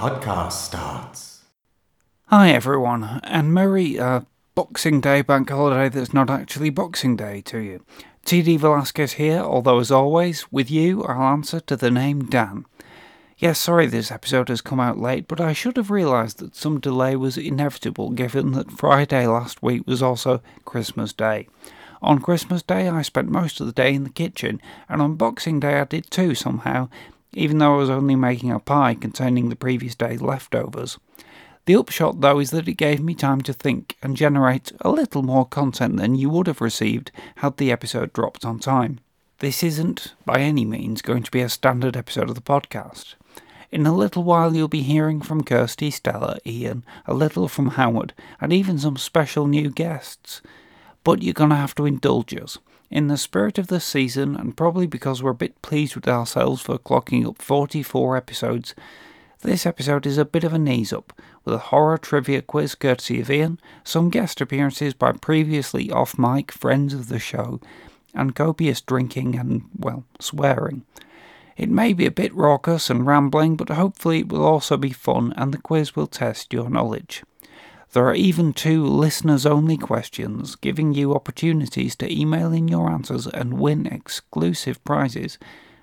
podcast starts. Hi everyone, and merry uh, Boxing Day bank holiday that's not actually Boxing Day to you. TD Velasquez here, although as always, with you I'll answer to the name Dan. Yes, sorry this episode has come out late, but I should have realised that some delay was inevitable given that Friday last week was also Christmas Day. On Christmas Day, I spent most of the day in the kitchen, and on Boxing Day, I did too somehow, even though I was only making a pie containing the previous day's leftovers. The upshot, though, is that it gave me time to think and generate a little more content than you would have received had the episode dropped on time. This isn't, by any means, going to be a standard episode of the podcast. In a little while, you'll be hearing from Kirsty, Stella, Ian, a little from Howard, and even some special new guests. But you're going to have to indulge us. In the spirit of the season, and probably because we're a bit pleased with ourselves for clocking up 44 episodes, this episode is a bit of a knees up, with a horror trivia quiz courtesy of Ian, some guest appearances by previously off mic friends of the show, and copious drinking and, well, swearing. It may be a bit raucous and rambling, but hopefully it will also be fun and the quiz will test your knowledge. There are even two listeners only questions, giving you opportunities to email in your answers and win exclusive prizes.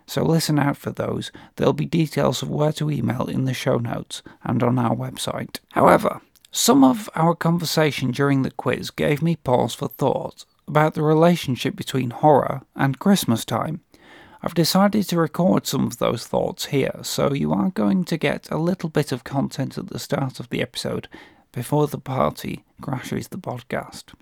So listen out for those. There'll be details of where to email in the show notes and on our website. However, some of our conversation during the quiz gave me pause for thought about the relationship between horror and Christmas time. I've decided to record some of those thoughts here, so you are going to get a little bit of content at the start of the episode before the party crashes the podcast.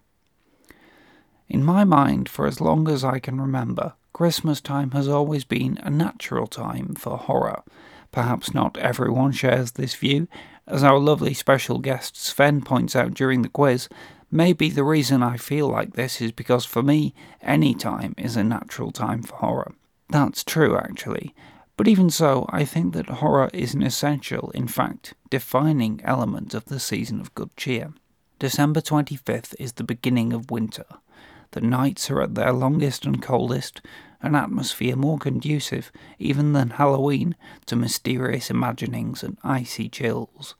In my mind, for as long as I can remember, Christmas time has always been a natural time for horror. Perhaps not everyone shares this view, as our lovely special guest Sven points out during the quiz. Maybe the reason I feel like this is because for me, any time is a natural time for horror. That's true, actually, but even so, I think that horror is an essential, in fact, defining element of the season of good cheer. December 25th is the beginning of winter. The nights are at their longest and coldest, an atmosphere more conducive, even than Halloween, to mysterious imaginings and icy chills.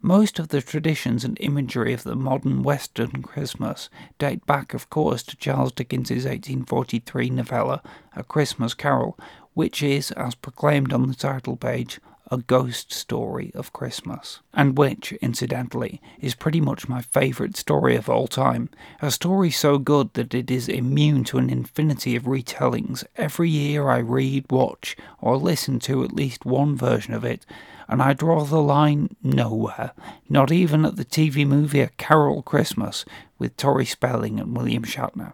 Most of the traditions and imagery of the modern Western Christmas date back, of course, to Charles Dickens's 1843 novella, A Christmas Carol, which is, as proclaimed on the title page, a ghost story of Christmas, and which, incidentally, is pretty much my favourite story of all time. A story so good that it is immune to an infinity of retellings. Every year I read, watch, or listen to at least one version of it, and I draw the line nowhere, not even at the TV movie A Carol Christmas with Tori Spelling and William Shatner.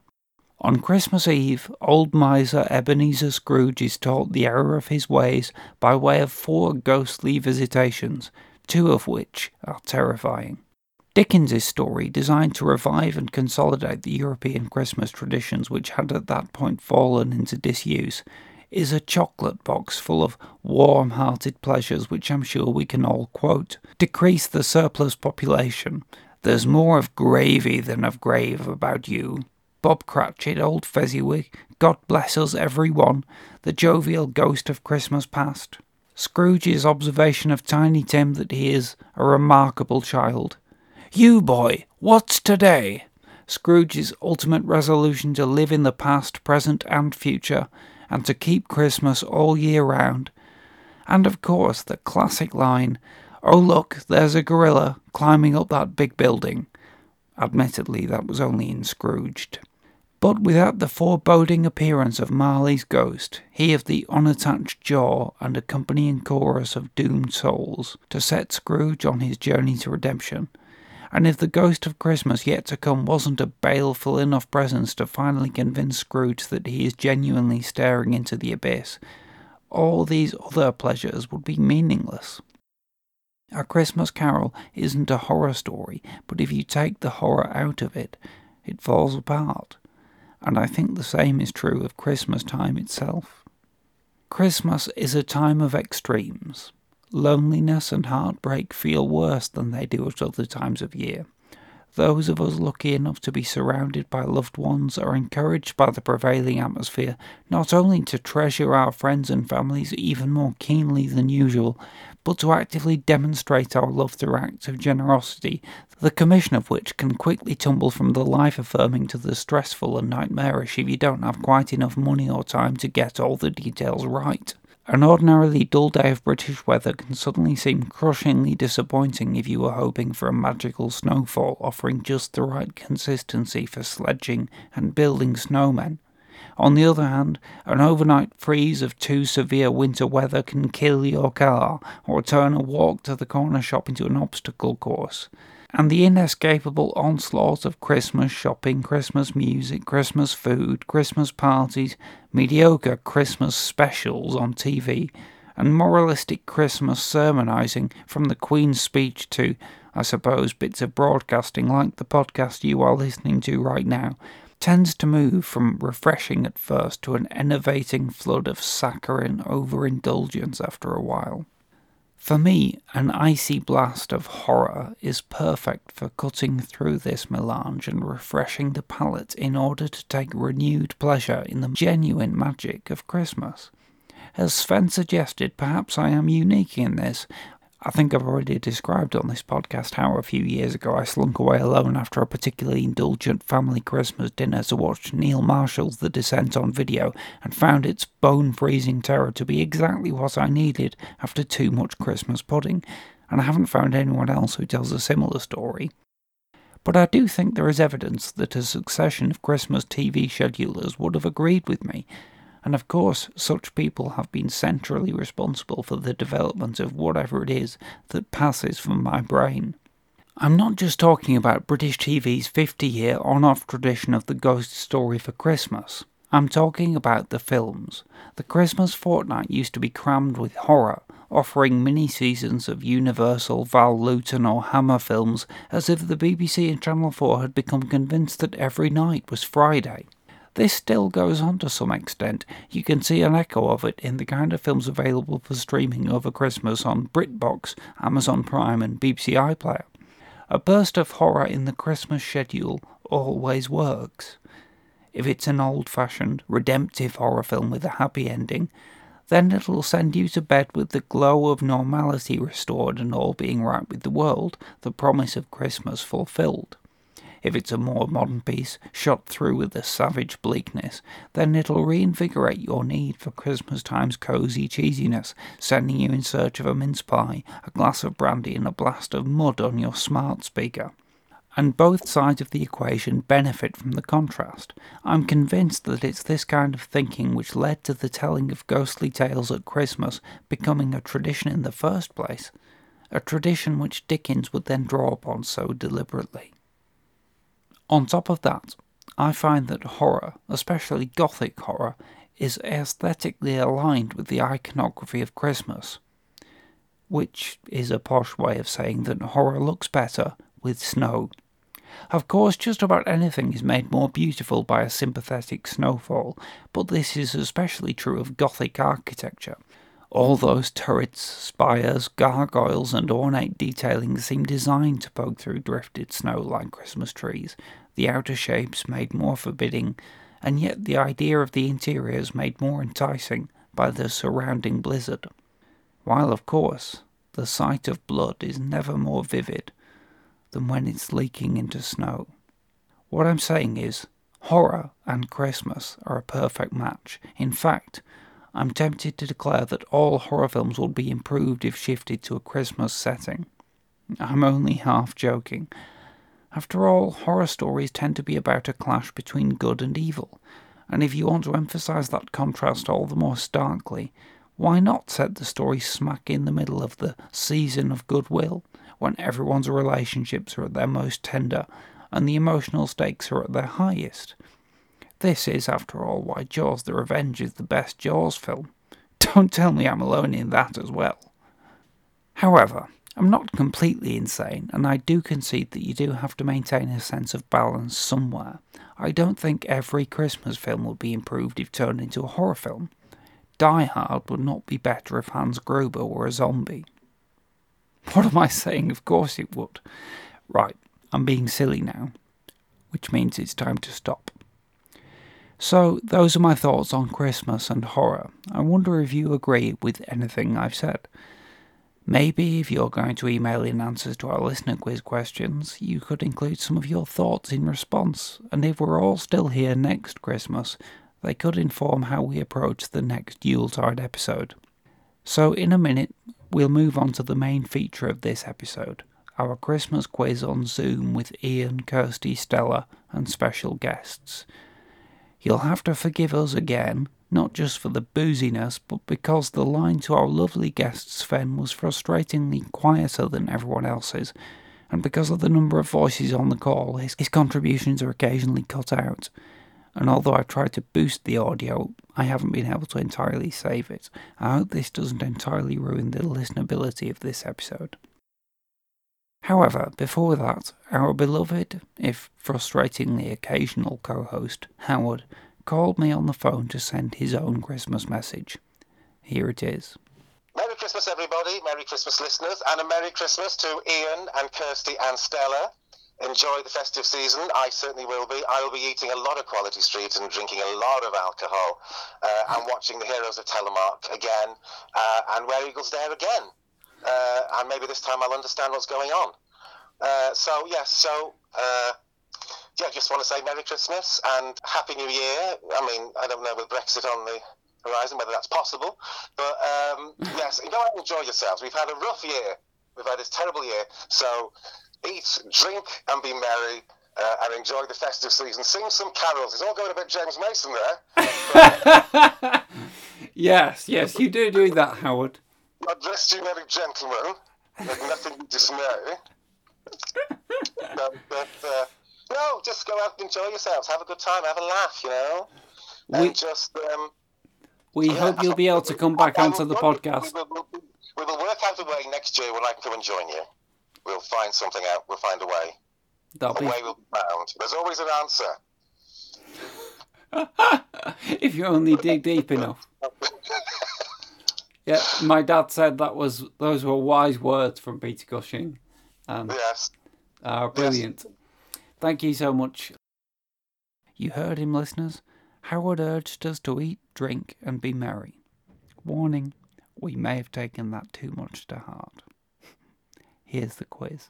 On Christmas Eve, old miser Ebenezer Scrooge is taught the error of his ways by way of four ghostly visitations, two of which are terrifying. Dickens's story, designed to revive and consolidate the European Christmas traditions which had at that point fallen into disuse, is a chocolate box full of warm hearted pleasures which I'm sure we can all quote. Decrease the surplus population. There's more of gravy than of grave about you. Bob Cratchit, old Fezziwig, God bless us every one, the jovial ghost of Christmas past. Scrooge's observation of Tiny Tim that he is a remarkable child. You, boy, what's today? Scrooge's ultimate resolution to live in the past, present, and future, and to keep Christmas all year round. And of course, the classic line, Oh, look, there's a gorilla climbing up that big building. Admittedly, that was only in Scrooged but without the foreboding appearance of Marley's ghost, he of the unattached jaw and accompanying chorus of doomed souls, to set Scrooge on his journey to redemption. And if the ghost of Christmas yet to come wasn't a baleful enough presence to finally convince Scrooge that he is genuinely staring into the abyss, all these other pleasures would be meaningless. A Christmas Carol isn't a horror story, but if you take the horror out of it, it falls apart and I think the same is true of Christmas time itself. Christmas is a time of extremes. Loneliness and heartbreak feel worse than they do at other times of year. those of us lucky enough to be surrounded by loved ones are encouraged by the prevailing atmosphere not only to treasure our friends and families even more keenly than usual, but to actively demonstrate our love through acts of generosity, the commission of which can quickly tumble from the life affirming to the stressful and nightmarish if you don't have quite enough money or time to get all the details right. An ordinarily dull day of British weather can suddenly seem crushingly disappointing if you were hoping for a magical snowfall offering just the right consistency for sledging and building snowmen. On the other hand, an overnight freeze of too severe winter weather can kill your car or turn a walk to the corner shop into an obstacle course. And the inescapable onslaught of Christmas shopping, Christmas music, Christmas food, Christmas parties, mediocre Christmas specials on TV, and moralistic Christmas sermonizing from the Queen's speech to, I suppose, bits of broadcasting like the podcast you are listening to right now, tends to move from refreshing at first to an enervating flood of saccharine overindulgence after a while. For me, an icy blast of horror is perfect for cutting through this melange and refreshing the palate in order to take renewed pleasure in the genuine magic of Christmas. As Sven suggested, perhaps I am unique in this, I think I've already described on this podcast how a few years ago I slunk away alone after a particularly indulgent family Christmas dinner to watch Neil Marshall's The Descent on video and found its bone freezing terror to be exactly what I needed after too much Christmas pudding, and I haven't found anyone else who tells a similar story. But I do think there is evidence that a succession of Christmas TV schedulers would have agreed with me and of course, such people have been centrally responsible for the development of whatever it is that passes from my brain. I'm not just talking about British TV's 50 year on off tradition of the ghost story for Christmas. I'm talking about the films. The Christmas fortnight used to be crammed with horror, offering mini seasons of Universal, Val Lewton, or Hammer films as if the BBC and Channel 4 had become convinced that every night was Friday. This still goes on to some extent. You can see an echo of it in the kind of films available for streaming over Christmas on BritBox, Amazon Prime, and BBC iPlayer. A burst of horror in the Christmas schedule always works. If it's an old fashioned, redemptive horror film with a happy ending, then it'll send you to bed with the glow of normality restored and all being right with the world, the promise of Christmas fulfilled. If it's a more modern piece, shot through with a savage bleakness, then it'll reinvigorate your need for Christmas time's cosy cheesiness, sending you in search of a mince pie, a glass of brandy, and a blast of mud on your smart speaker. And both sides of the equation benefit from the contrast. I'm convinced that it's this kind of thinking which led to the telling of ghostly tales at Christmas becoming a tradition in the first place, a tradition which Dickens would then draw upon so deliberately. On top of that, I find that horror, especially Gothic horror, is aesthetically aligned with the iconography of Christmas, which is a posh way of saying that horror looks better with snow. Of course, just about anything is made more beautiful by a sympathetic snowfall, but this is especially true of Gothic architecture. All those turrets, spires, gargoyles, and ornate detailing seem designed to poke through drifted snow like Christmas trees, the outer shapes made more forbidding, and yet the idea of the interiors made more enticing by the surrounding blizzard. While, of course, the sight of blood is never more vivid than when it's leaking into snow. What I'm saying is, horror and Christmas are a perfect match. In fact, I'm tempted to declare that all horror films would be improved if shifted to a Christmas setting. I'm only half joking. After all, horror stories tend to be about a clash between good and evil, and if you want to emphasize that contrast all the more starkly, why not set the story smack in the middle of the season of goodwill, when everyone's relationships are at their most tender and the emotional stakes are at their highest? This is, after all, why Jaws the Revenge is the best Jaws film. Don't tell me I'm alone in that as well. However, I'm not completely insane, and I do concede that you do have to maintain a sense of balance somewhere. I don't think every Christmas film would be improved if turned into a horror film. Die Hard would not be better if Hans Gruber were a zombie. What am I saying? Of course it would. Right, I'm being silly now, which means it's time to stop. So, those are my thoughts on Christmas and horror. I wonder if you agree with anything I've said. Maybe if you're going to email in answers to our listener quiz questions, you could include some of your thoughts in response, and if we're all still here next Christmas, they could inform how we approach the next Yuletide episode. So, in a minute, we'll move on to the main feature of this episode our Christmas quiz on Zoom with Ian, Kirsty, Stella, and special guests. You'll have to forgive us again not just for the booziness, but because the line to our lovely guest Sven was frustratingly quieter than everyone else's, and because of the number of voices on the call, his, his contributions are occasionally cut out. And although I've tried to boost the audio, I haven't been able to entirely save it. I hope this doesn't entirely ruin the listenability of this episode. However, before that, our beloved, if frustratingly occasional co host, Howard, called me on the phone to send his own Christmas message. Here it is. Merry Christmas, everybody. Merry Christmas, listeners. And a Merry Christmas to Ian and Kirsty and Stella. Enjoy the festive season. I certainly will be. I will be eating a lot of Quality Street and drinking a lot of alcohol uh, and watching The Heroes of Telemark again uh, and Where Eagles Dare again. Uh, and maybe this time I'll understand what's going on. Uh, so, yes, so uh, yeah, just want to say Merry Christmas and Happy New Year. I mean, I don't know with Brexit on the horizon whether that's possible, but um, yes, you know, enjoy yourselves. We've had a rough year. We've had this terrible year. So eat, drink, and be merry. Uh, and enjoy the festive season. Sing some carols. It's all going a bit James Mason there. yes, yes, you do do that, Howard. God bless you, merry gentlemen. With nothing to dismay. but, but uh, no, just go out and enjoy yourselves. Have a good time. Have a laugh, you know. We, and just. Um, we yeah, hope you'll be able to come back onto the podcast. We will, we will work out a way next year when I can come and join you. We'll find something out. We'll find a way. That'll a be... way will be found. There's always an answer. if you only dig deep enough. yeah, my dad said that was those were wise words from Peter Cushing. Um, yes. Uh, brilliant. Yes. Thank you so much. You heard him, listeners. Howard urged us to eat, drink, and be merry. Warning, we may have taken that too much to heart. Here's the quiz.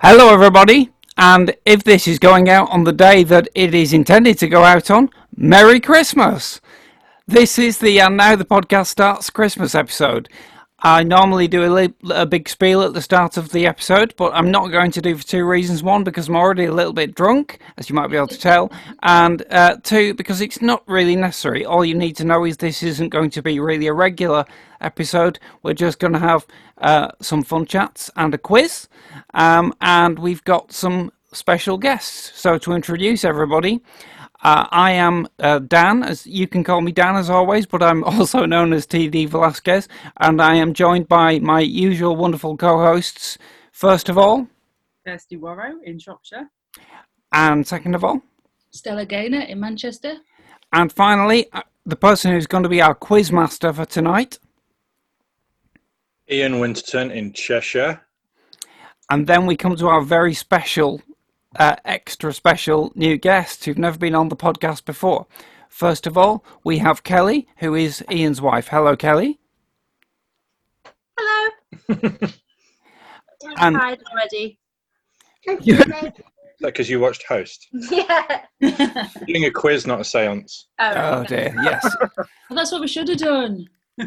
Hello, everybody, and if this is going out on the day that it is intended to go out on, Merry Christmas! This is the And Now the Podcast Starts Christmas episode. I normally do a, a, big spiel at the start of the episode, but I'm not going to do for two reasons. One, because I'm already a little bit drunk, as you might be able to tell, and uh, two, because it's not really necessary. All you need to know is this isn't going to be really a regular episode. We're just going to have uh, some fun chats and a quiz, um, and we've got some special guests. So, to introduce everybody, uh, I am uh, Dan, as you can call me Dan as always, but I'm also known as TD Velasquez, and I am joined by my usual wonderful co-hosts. First of all, Kirsty Warrow in Shropshire, and second of all, Stella Gaynor in Manchester, and finally, uh, the person who's going to be our quiz master for tonight, Ian Winterton in Cheshire, and then we come to our very special uh, extra special new guests who've never been on the podcast before. First of all, we have Kelly, who is Ian's wife. Hello, Kelly. Hello. and cried already. because you watched Host? Yeah. Doing a quiz, not a séance. Oh, oh dear, yes. well, that's what we should have done.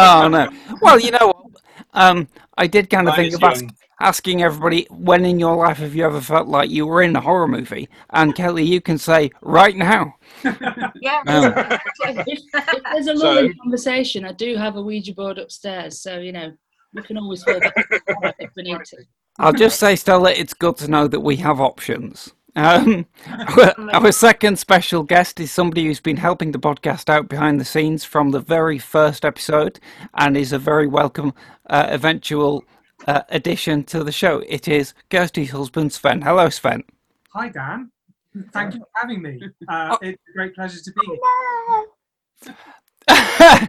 oh no. Well, you know, um, I did kind of think of asking asking everybody when in your life have you ever felt like you were in a horror movie? And Kelly, you can say right now. yeah. Um, if, if, there's a lovely so, conversation, I do have a Ouija board upstairs, so you know we can always fall back if we need to. I'll just say, Stella, it's good to know that we have options. Um, our, our, second special guest is somebody who's been helping the podcast out behind the scenes from the very first episode and is a very welcome uh, eventual uh, addition to the show. It is Kirsty's husband, Sven. Hello, Sven. Hi, Dan. Thank you for having me. Uh, oh. It's a great pleasure to be here.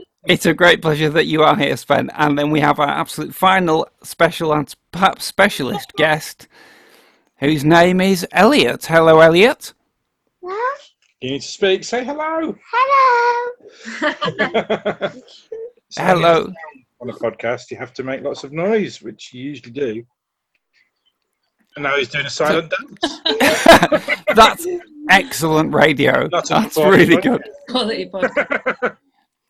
It's a great pleasure that you are here, Sven. And then we have our absolute final special and perhaps specialist guest, whose name is Elliot. Hello, Elliot. You need to speak. Say hello. Hello. So Hello. On a podcast, you have to make lots of noise, which you usually do. And now he's doing a silent dance. That's excellent radio. That's That's really good. Quality podcast.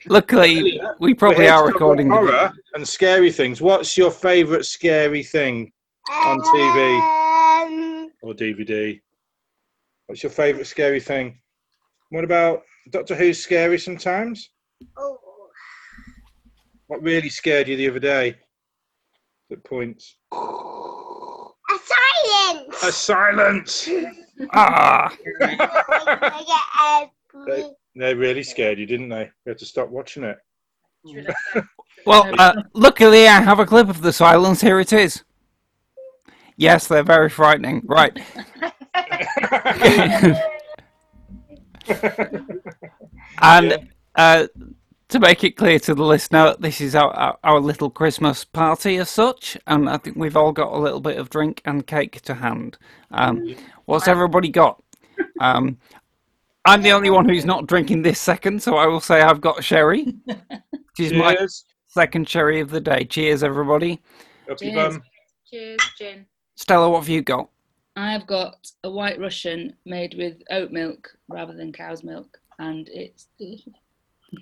Luckily, we probably are recording. horror and scary things. What's your favourite scary thing on TV Um, or DVD? What's your favourite scary thing? What about Doctor Who's scary sometimes? oh, What really scared you the other day? At points. a silence. A silence. Ah, I get every- They really scared you, didn't they? We had to stop watching it. well, uh, luckily I have a clip of the silence. Here it is. Yes, they're very frightening. Right. And uh, to make it clear to the listener, this is our, our, our little Christmas party as such, and I think we've all got a little bit of drink and cake to hand. Um, what's everybody got? Um, I'm the only one who's not drinking this second, so I will say I've got sherry, which is my Cheers. second sherry of the day. Cheers, everybody. Cheers. bum. Cheers, Gin. Stella, what have you got? I've got a white Russian made with oat milk rather than cow's milk, and it's delicious.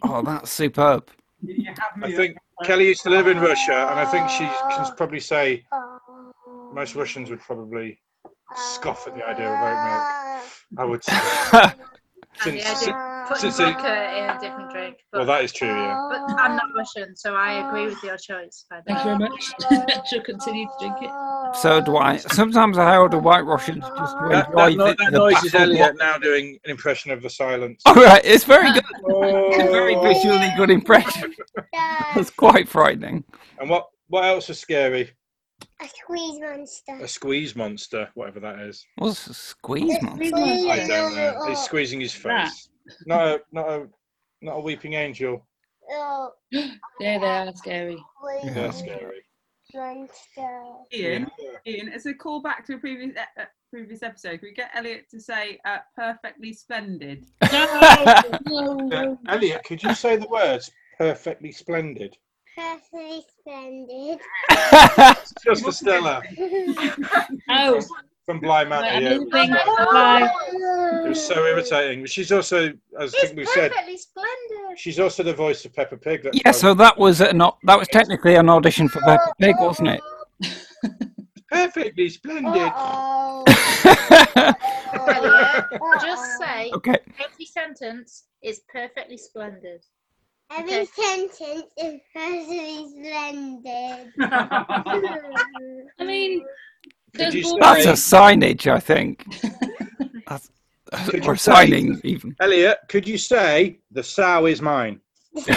Oh, that's superb. You you have me I think Kelly used to live in Russia, and I think she can probably say most Russians would probably scoff at the idea of oat milk. I would say. Since, Yeah, I do. Putting since it- vodka in a different drink. But, well, that is true, yeah. but I'm not Russian, so I agree with your choice. by the Thank you very much. She'll continue to drink it. So do I. Sometimes I order white Russians just to That, enjoy that, no- the, that the noise is baffled Elliot now doing an impression of the silence. All right, it's very good. It's a oh. very Oh. visually good impression. It's quite frightening. And what, what else is scary? A squeeze monster. A squeeze monster, whatever that is. What's a squeeze monster? I don't know. He's squeezing his Rat. face. Not a, not a, not a weeping angel. Oh, Yeah, they are scary. squeeze That's scary. monster. Ian, Ian, as a callback to a previous e- uh, previous episode, can we get Elliot to say uh, "perfectly splendid"? No, no, Uh, no. Elliot, could you say the words perfectly splendid? Perfectly splendid. Just for Stella Oh, from Bly Manor. right, Yeah, it moving. was, Bye. it was so irritating. But She's also, as I think we've said, splendid. she's also the voice of Peppa Pig. That's yeah, why- so that was an, au- that was technically an audition for Peppa Pig, wasn't it? perfectly splendid. Oh. Just say okay. every sentence is perfectly splendid. Every Okay. sentence is perfectly splendid. I mean, Could there's you more- That's a signage, I think. That's, Could or you say- signing, even. Elliot? Could you say the sow is mine?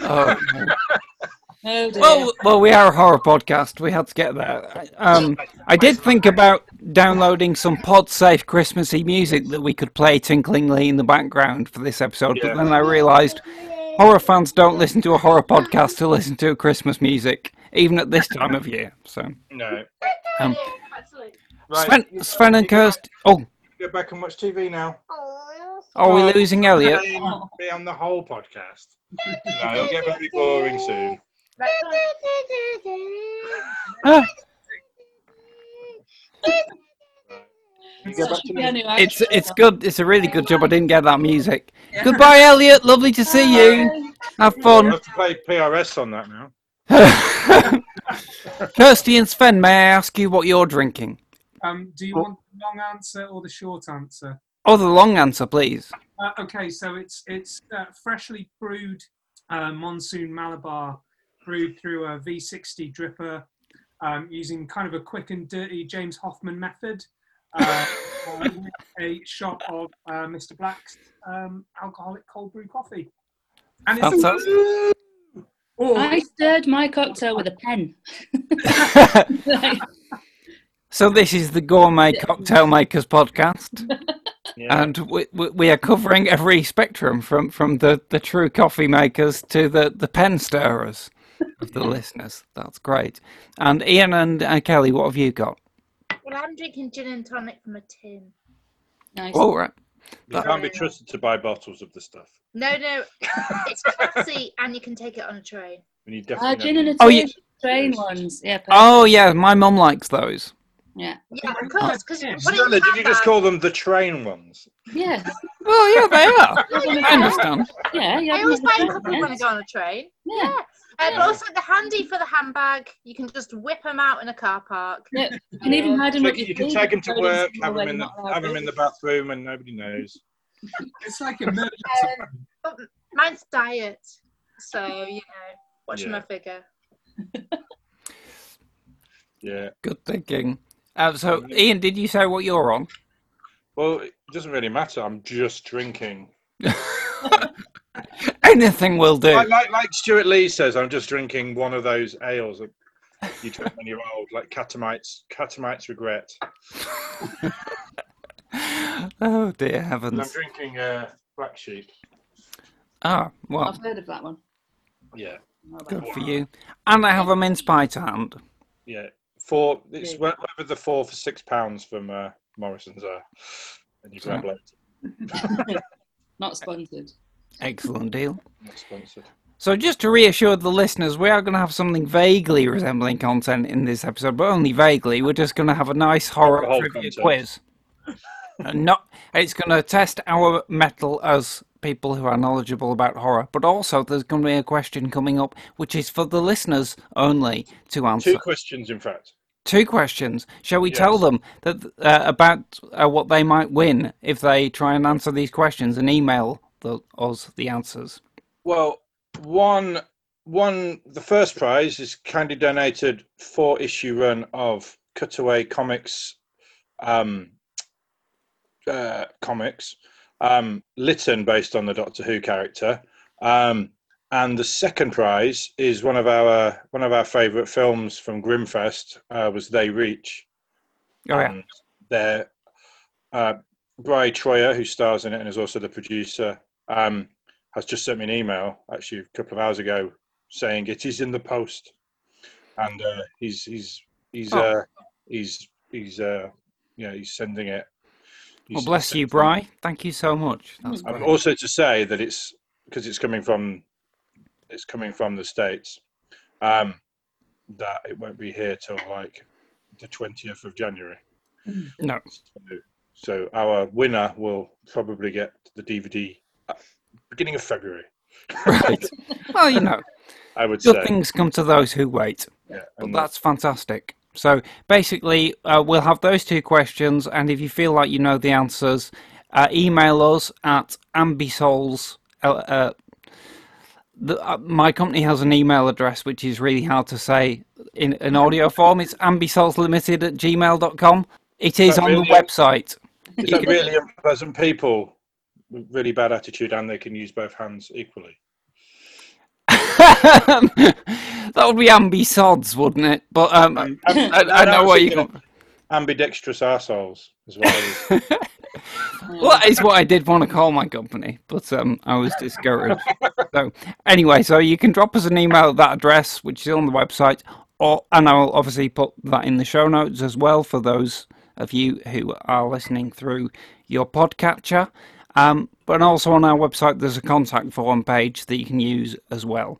Oh, oh well, well, we are a horror podcast. We had to get there. Um, I did think about downloading some pod-safe Christmassy music that we could play tinklingly in the background for this episode, Yeah. but then I realised horror fans don't listen to a horror podcast to listen to Christmas music, even at this time of year. So, No. um, Right. Sven, Sven and Kirst. Oh, Go back and watch TV now. are we losing Elliot? Be be on the whole podcast. No, it'll get very boring soon. Ah, Go back to the- Piano it's it's good. It's a really good job. I didn't get that music. Goodbye, Elliot. Lovely to see you. Have I'll fun. have to play PRS on that now. Kirsty and Sven, may I ask you what you're drinking? Um, do you want the long answer or the short answer? Oh, the long answer, please. Uh, okay, so it's it's uh, freshly brewed uh, monsoon Malabar, brewed through a V60 dripper, um, using kind of a quick and dirty James Hoffmann method. Uh, a shot of uh, Mr. Black's um, alcoholic cold brew coffee. And it's Fantastic. or I stirred my cocktail with a pen. so this is the Gourmet Cocktail Makers podcast. Yeah. And we, we, we are covering every spectrum from, from the, the true coffee makers to the, the pen stirrers of the listeners. That's great. And Ian and uh, Kelly, what have you got? Well, I'm drinking gin and tonic from a tin. Nice. All right. you can't be trusted to buy bottles of the stuff. No, no, it's classy and you can take it on a train. And you Ah, definitely gin and a Oh, tin, yeah. train ones. Yeah. perfect. Oh, yeah, my mum likes those. Yeah. Yeah, of course, because Yeah. Stella, did you just call them the train ones? Yes. Well, yeah, they are. I understand. Yeah. You I always buy a the couple train, when I go on a train. Yeah. Yeah. Uh, but also they're handy for the handbag. You can just whip them out in a car park. Yeah. You can even hide them up Take- your you can take them to work, have them in the have them in the bathroom, and nobody knows. It's like emergency. Um, but mine's diet, so you know, watching Yeah. my figure. Yeah. Good thinking. Uh, so, Ian, did you say what you're on? Well, it doesn't really matter. I'm just drinking. Anything will do. Like, like, like Stewart Lee says, I'm just drinking one of those ales that you drink when you're old, like Catamites, Catamites regret. oh, dear And I'm drinking uh, Black Sheep. Ah, well, I've heard of that one. Yeah. good for you. And I have a mince pie to hand. Yeah. Four. It's Yeah. whatever the four for six pounds from uh, Morrison's are. And you grab later. Not sponsored. Excellent deal. Not sponsored. So, just to reassure the listeners, we are going to have something vaguely resembling content in this episode, but only vaguely. We're just going to have a nice horror trivia content. quiz. And not, it's going to test our metal as people who are knowledgeable about horror, but also there's going to be a question coming up which is for the listeners only to answer. Two questions, in fact. Two questions. Shall we tell them that uh, about uh, what they might win if they try and answer these questions and email the, us the answers? Well, one, one. The first prize is kindly donated four issue run of Cutaway Comics, um, uh, comics, um, based on the Doctor Who character, um, and the second prize is one of our one of our favourite films from Grimfest uh, was They Reach. Oh, yeah. And they're uh, Bri Troyer, who stars in it and is also the producer, um, has just sent me an email actually a couple of hours ago saying it is in the post, and uh, he's he's he's Oh. uh, he's he's uh, yeah he's sending it. Well, bless you, sending- Bry. Thank you so much. That's And great. also to say that it's because it's coming from it's coming from the states, um, that it won't be here till like the twentieth of January. No. So, so our winner will probably get the DVD beginning of February. Right. Well, you know, I would good say. things come to those who wait. Yeah, But that's fantastic. So basically, uh, we'll have those two questions, and if you feel like you know the answers, uh, email us at ambisouls. Uh, uh, the, uh, my company has an email address which is really hard to say in an audio form. It's ambisoulslimited at gmail.com. It is That on the website. Is that really unpleasant people with really bad attitude and they can use both hands equally? that would be ambisods, wouldn't it? But um, I, I know what you got. Ambidextrous arseholes as well. Well, that is what I did want to call my company, but um, I was discouraged. so anyway, so you can drop us an email at that address, which is on the website, or and I'll obviously put that in the show notes as well for those of you who are listening through your podcatcher. Um, but also on our website, there's a contact form page that you can use as well.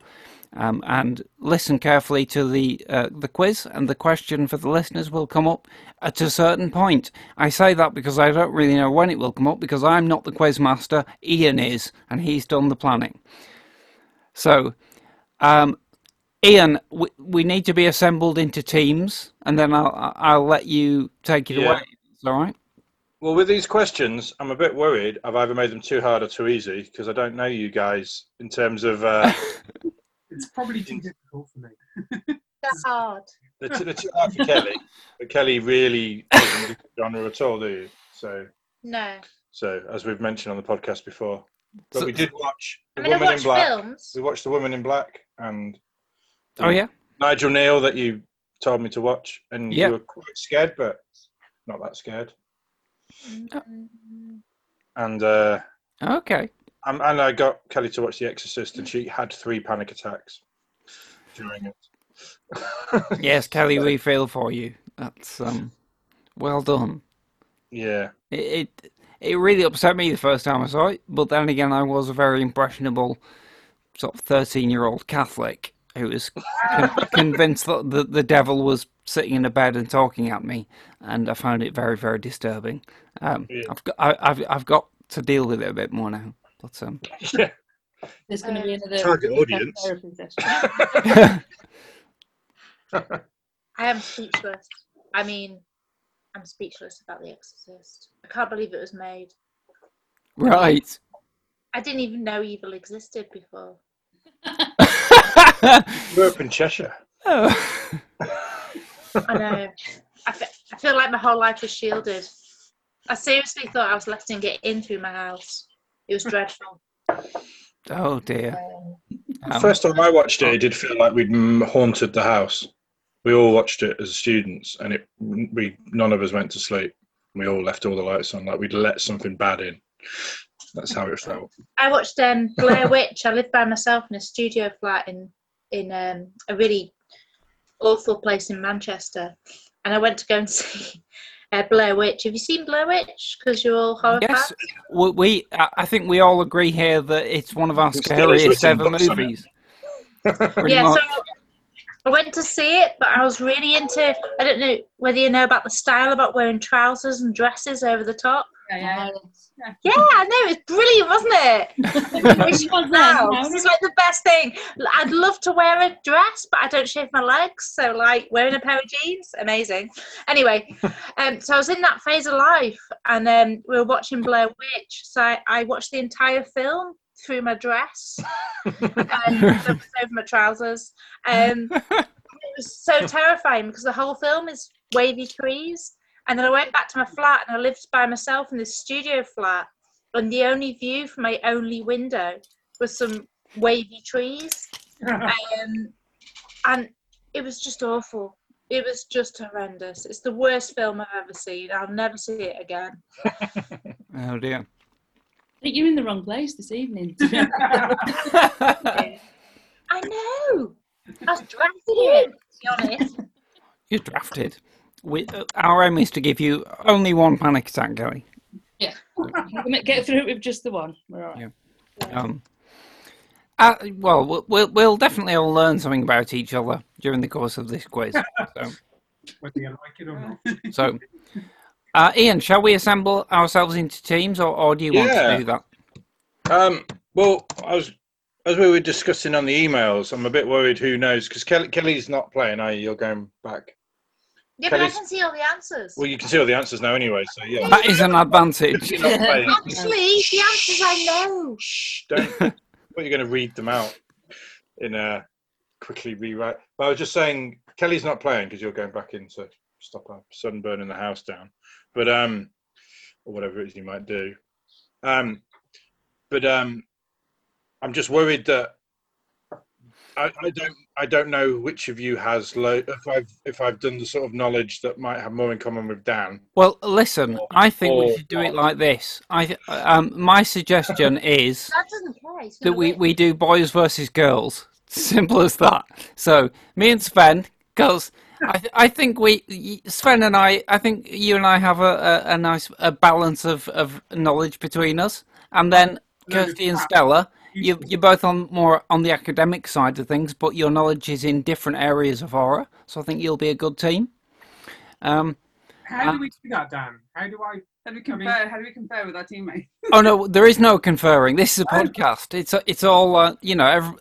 Um, and listen carefully to the uh, the quiz, and the question for the listeners will come up at a certain point. I say that because I don't really know when it will come up because I'm not the quiz master. Ian is, and he's done the planning. So, um, Ian, we, we need to be assembled into teams, and then I'll I'll let you take it Yeah. away. That all right? well, with these questions, I'm a bit worried. I've either made them too hard or too easy because I don't know you guys in terms of uh, It's probably too difficult for me. That's hard. the, the too hard for Kelly. But Kelly really doesn't do the genre at all, do you? So, No. so as we've mentioned on the podcast before, but So- we did watch I The mean, I Woman in Black. films. We watched The Woman in Black and Oh yeah. Nigel Kneale that you told me to watch, and Yeah. you were quite scared, but not that scared. Mm, and uh, Okay. And, and I got Kelly to watch The Exorcist, and she had three panic attacks during it. Yes, Kelly, we feel for you. That's um, well done. yeah, It, it it really upset me the first time I saw it, but then again, I was a very impressionable sort of thirteen-year-old Catholic who was con- convinced that the, the devil was sitting in a bed and talking at me, and I found it very, very disturbing. Um, Yeah. I've got I, I've I've got to deal with it a bit more now. But um, yeah. There's going to be another Target audience. I am speechless. I mean, I'm speechless about The Exorcist. I can't believe it was made. right. I didn't even know evil existed before. Grew up in Cheshire. Oh. I know. I, fe- I feel like my whole life was shielded. I seriously thought I was letting it in through my house. It was dreadful. oh dear. Um, First time I watched it, it did feel like we'd haunted the house. We all watched it as students, and it we none of us went to sleep. We all left all the lights on, like we'd let something bad in. That's how it felt. I watched um, Blair Witch. I lived by myself in a studio flat in in um, a really awful place in Manchester, and I went to go and see uh, Blair Witch. Have you seen Blair Witch? Because you're all horror Yes, fans. we, we I I think we all agree here that it's one of our It's still scariest ever books on it. movies. Yeah, much. so I went to see it, but I was really into. I don't know whether you know about the style about wearing trousers and dresses over the top. Yeah, yeah. Yeah, I know it's brilliant, wasn't it? It was now. no? Like the best thing. I'd love to wear a dress, but I don't shave my legs, so like wearing a pair of jeans, amazing. Anyway, um, so I was in that phase of life, and um, we were watching Blair Witch. So I, I watched the entire film through my dress and over my trousers. Um, it was so terrifying because the whole film is wavy trees. And then I went back to my flat and I lived by myself in this studio flat. And the only view from my only window was some wavy trees. Um, and it was just awful. It was just horrendous. It's the worst film I've ever seen. I'll never see it again. Oh dear. I think you're in the wrong place this evening. I know. I was drafted in, to be honest. You're drafted. We, uh, our aim is to give you only one panic attack, Kelly. yeah. Get through it with just the one. We're all right. Um, uh, well, we'll- we'll we'll definitely all learn something about each other during the course of this quiz. So, Whether you like it or not. so uh, Ian, shall we assemble ourselves into teams, or, or do you want Yeah. to do that? Um, well, I was as we were discussing on the emails. I'm a bit worried. Who knows? Because Kelly, Kelly's not playing. Are you? You're going back. Yeah, but I can see all the answers. Well, you can see all the answers now anyway. So yeah. That is an advantage. Not playing. Actually, the answers I know. Shh, don't. well, you're going to read them out in a quickly rewrite. But I was just saying, Kelly's not playing because you're going back in to stop a sun burning the house down. But um, or whatever it is you might do. Um, but um, I'm just worried that I, I don't I don't know which of you has lo- if I've if I've done the sort of knowledge that might have more in common with Dan. Well, listen, I think we should do it like this. I um, my suggestion is That doesn't care. That we, we do boys versus girls. Simple as that. So me and Sven, girls. I th- I think we Sven and I. I think you and I have a, a, a nice a balance of, of knowledge between us, and then Kirsty and Stella. You you're both on more on the academic side of things, but your knowledge is in different areas of horror. So I think you'll be a good team. Um, How do we do that, Dan? How do I? How do we I mean- compare? how do we compare with our teammates? Oh no, there is no conferring. This is a podcast. It's it's all uh, you know. Every,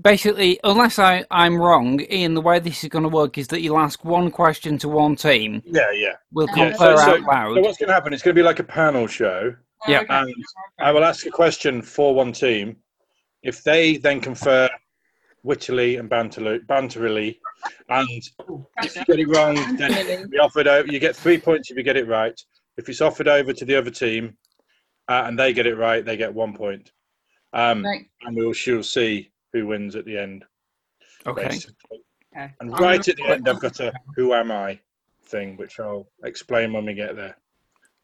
basically, unless I I'm wrong, Ian, the way this is going to work is that you'll ask one question to one team. Yeah, yeah. We'll Yeah, confer so, so, out loud. so what's going to happen? It's going to be like a panel show. Yeah. Okay. And I will ask a question for one team. If they then confer wittily and banterly, banterily, and if you get it wrong, then it'll be offered out. You get three points if you get it right. If it's offered over to the other team uh, and they get it right, they get one point. Um, Right. And we'll she'll see who wins at the end. Okay. basically. Okay. And right at the end, I've got a "Who am I?" thing, which I'll explain when we get there.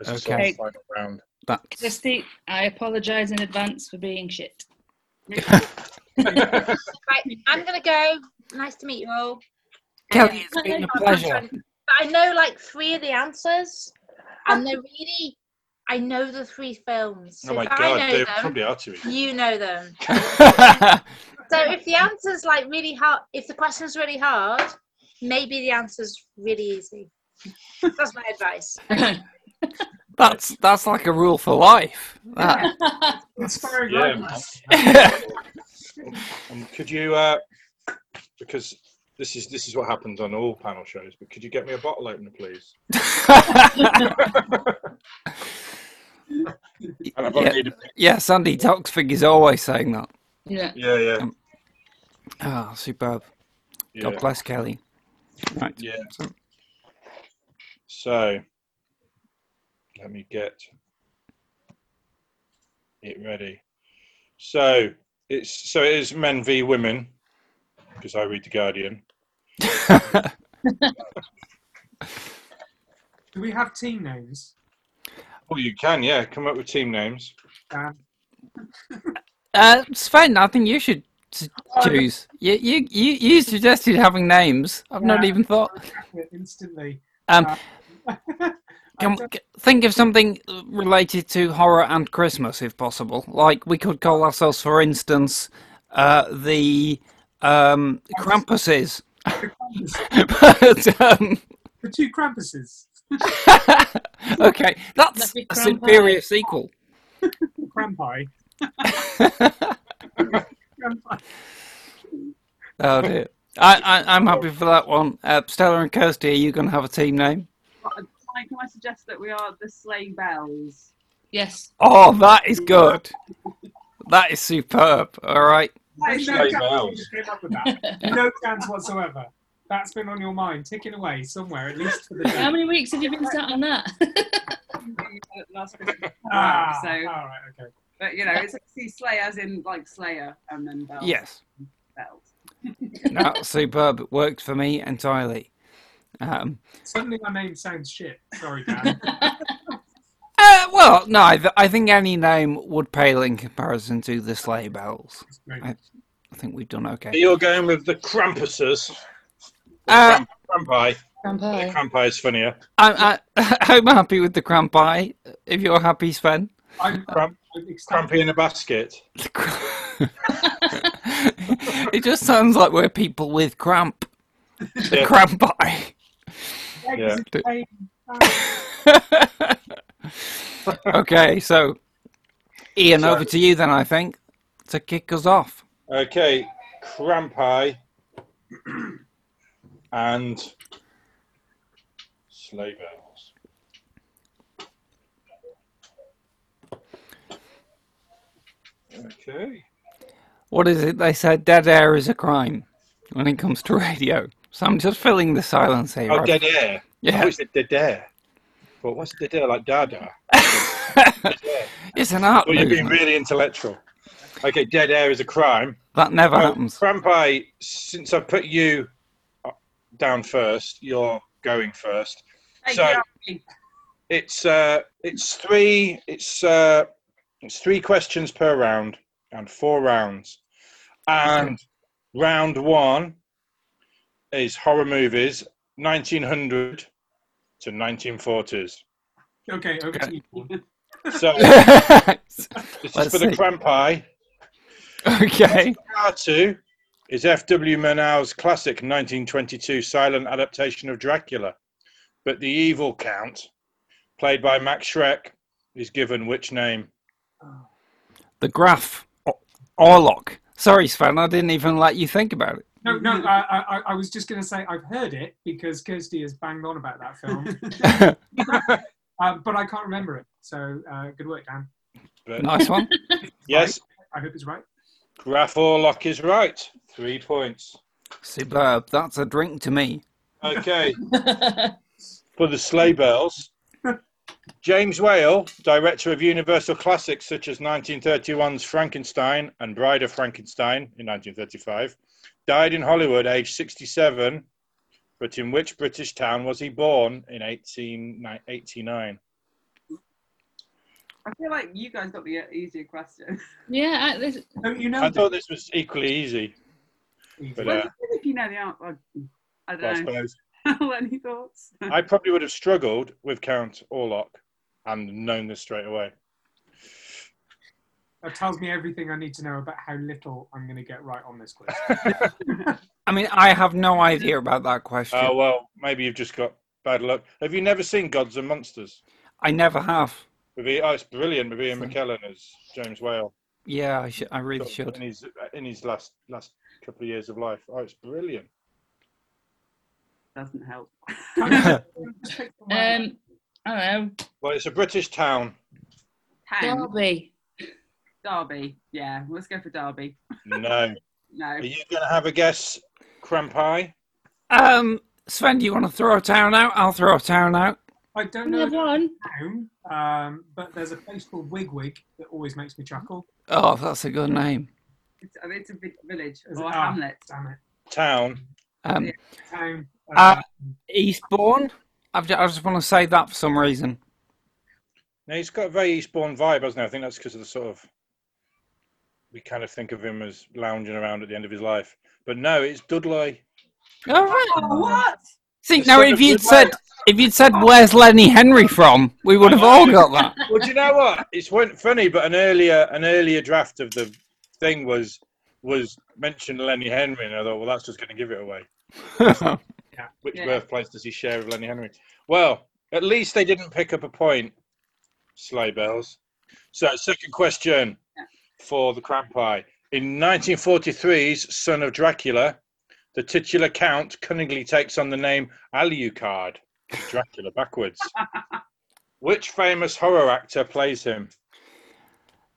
As a sort of Okay. final round. That's Christy, I apologise in advance for being shit. Right, I'm gonna go. Nice to meet you all. Kelly. Um, it's been a pleasure. But I know like three of the answers, and they're really. I know the three films. So Oh my if I god, know they them, probably are to me. you know them. So if the answer's like really hard, if the question's really hard, maybe the answer's really easy. That's my advice. that's that's like a rule for life. That. Inspiring Yeah, guidance. And could you, uh, because this is this is what happens on all panel shows, but could you get me a bottle opener, please? Yeah, only yeah, Sandi Toksvig is always saying that. yeah. yeah, yeah, Ah, superb. yeah, God bless Kelly. Right. yeah. So- So, let me get it ready. So it's so it is men v women because I read the Guardian. Do we have team names? Oh, you can, yeah. Come up with team names. Dan? uh, Sven, I think you should s- choose. You, you, you, you suggested having names. I've not even thought. Instantly. Um, I can, think of something related to horror and Christmas, if possible. Like we could call ourselves, for instance, uh, the um, Krampuses. but, um, the two Krampuses. okay, that's a superior sequel. Krampi. Krampi. Oh dear. I, I, I'm happy for that one. Uh, Stella and Kirsty, are you going to have a team name? Can I, can I suggest that we are the sleigh bells? Yes. Oh, that is good. That is superb. All right. There's no Sleigh chance bells. you came up with that. No chance whatsoever. That's been on your mind, ticking away somewhere, at least for the day. How many weeks have you been sat on that? Last Christmas. Ah, so, all right, okay. but you know, it's see sleigh as in like Slayer and then bells. Yes. bells. That's superb. It worked for me entirely. Um, Suddenly my name sounds shit. Sorry, Dan. uh, well, no, I, th- I think any name would pale in comparison to the sleigh bells. I, I think we've done okay. You're going with the Krampuses. Uh, Krampi. Vampire. Krampi is funnier. I, I, I'm happy with the crampi. If you're happy, Sven. I'm, Cramp, I'm. Crampy in a basket. it just sounds like we're people with cramp. The Yeah. crampi. Yeah. Eggs in pain. okay, so Ian, over to you then. I think to kick us off. Okay, Krampi and sleigh bells. Okay. What is it? They said dead air is a crime when it comes to radio. So I'm just filling the silence here. Oh, I've- dead air. Yeah. Oh, it's dead air. But what's dead air like Dada? it's an art Well, you're being really intellectual. Okay, dead air is a crime. That never Well, happens. Krampi, since I put you uh, down first, you're going first. Hey, So- It's uh, it's three. It's uh, it's three questions per round and four rounds. And round one is horror movies, 1900 to 1940s. Okay, okay. So this is Let's for the see. Krampi. okay. Part two is F.W. Murnau's classic 1922 silent adaptation of Dracula. But the evil count, played by Max Schreck, is given which name? The Graf. O- Orlok. Sorry, Sven, I didn't even let you think about it. No, no, I, I, I was just going to say I've heard it because Kirsty has banged on about that film, um, but I can't remember it. So uh, good work, Dan. But nice one. yes, I hope it's right. Graf Orlok is right. Three points. Superb. That's a drink to me. Okay, for the sleigh bells. James Whale, director of Universal classics such as 1931's Frankenstein and Bride of Frankenstein in 1935, died in Hollywood aged 67. But in which British town was he born in 1889? I feel like you guys got the easier question. Yeah, I, this, Don't you know? I that? thought this was equally easy, but Well, uh, if you know the answer, I, I I don't know. suppose Any thoughts? I probably would have struggled with Count Orlok and known this straight away. That tells me everything I need to know about how little I'm going to get right on this quiz. I mean, I have no idea about that question. Oh well, maybe you've just got bad luck. Have you never seen Gods and Monsters? I never have. With Ian, oh, it's brilliant with Ian McKellen as James Whale. Yeah, I, sh- I really Sort should. In his in his last last couple of years of life. Oh, it's brilliant. Doesn't help. Just pick the one. um, I don't know. Well, it's a British town. Town. Derby. Derby. Yeah, let's go for Derby. No. No. Are you going to have a guess, Crampi? Um, Sven, do you want to throw a town out? I'll throw a town out. I don't know have one. town, um, but there's a place called Wigwig that always makes me chuckle. Oh, that's a good name. It's, I mean, it's a big village Is or it- ah, hamlet. Damn it. Town. Um, Yeah. Town. Uh, Eastbourne. I've, ju- I just want to say that for some reason. Now it's got a very Eastbourne vibe, hasn't it? I think that's because of the sort of we kind of think of him as lounging around at the end of his life. But no, it's Dudley. All right. Oh, what? See, The now if you'd Dudley. said if you'd said where's Lenny Henry from, we would have all got that. Well, do you know what? It's one- funny, but an earlier an earlier draft of the thing was was mentioned Lenny Henry, and I thought, well, that's just going to give it away. Which Yeah. birthplace does he share with Lenny Henry? Well, at least they didn't pick up a point. Sleigh bells. So, second question for the Crampi. In 1943's Son of Dracula, the titular count cunningly takes on the name Alucard, Dracula backwards. Which famous horror actor plays him?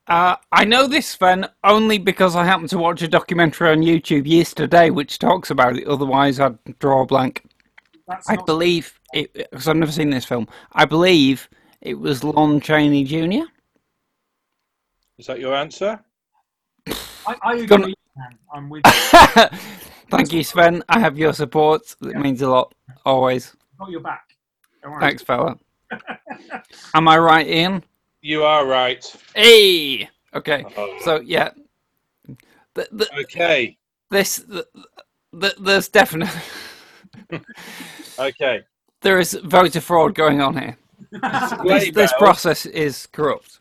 Uh, I know this, Sven, only because I happened to watch a documentary on YouTube yesterday which talks about it. Otherwise, I'd draw a blank. That's I believe it because I've never seen this film. I believe it was Lon Chaney Jr. Is that your answer? I, I agree. Gonna- man. I'm with you. Thank you, Sven. I have your support. It means a lot. Always. Got your back. Thanks, fella. Am I right, Ian? You are right. Hey. Okay. Oh, So yeah, the, the, okay. this the, the, there's definitely Okay. there is voter fraud going on here. This, this process is corrupt.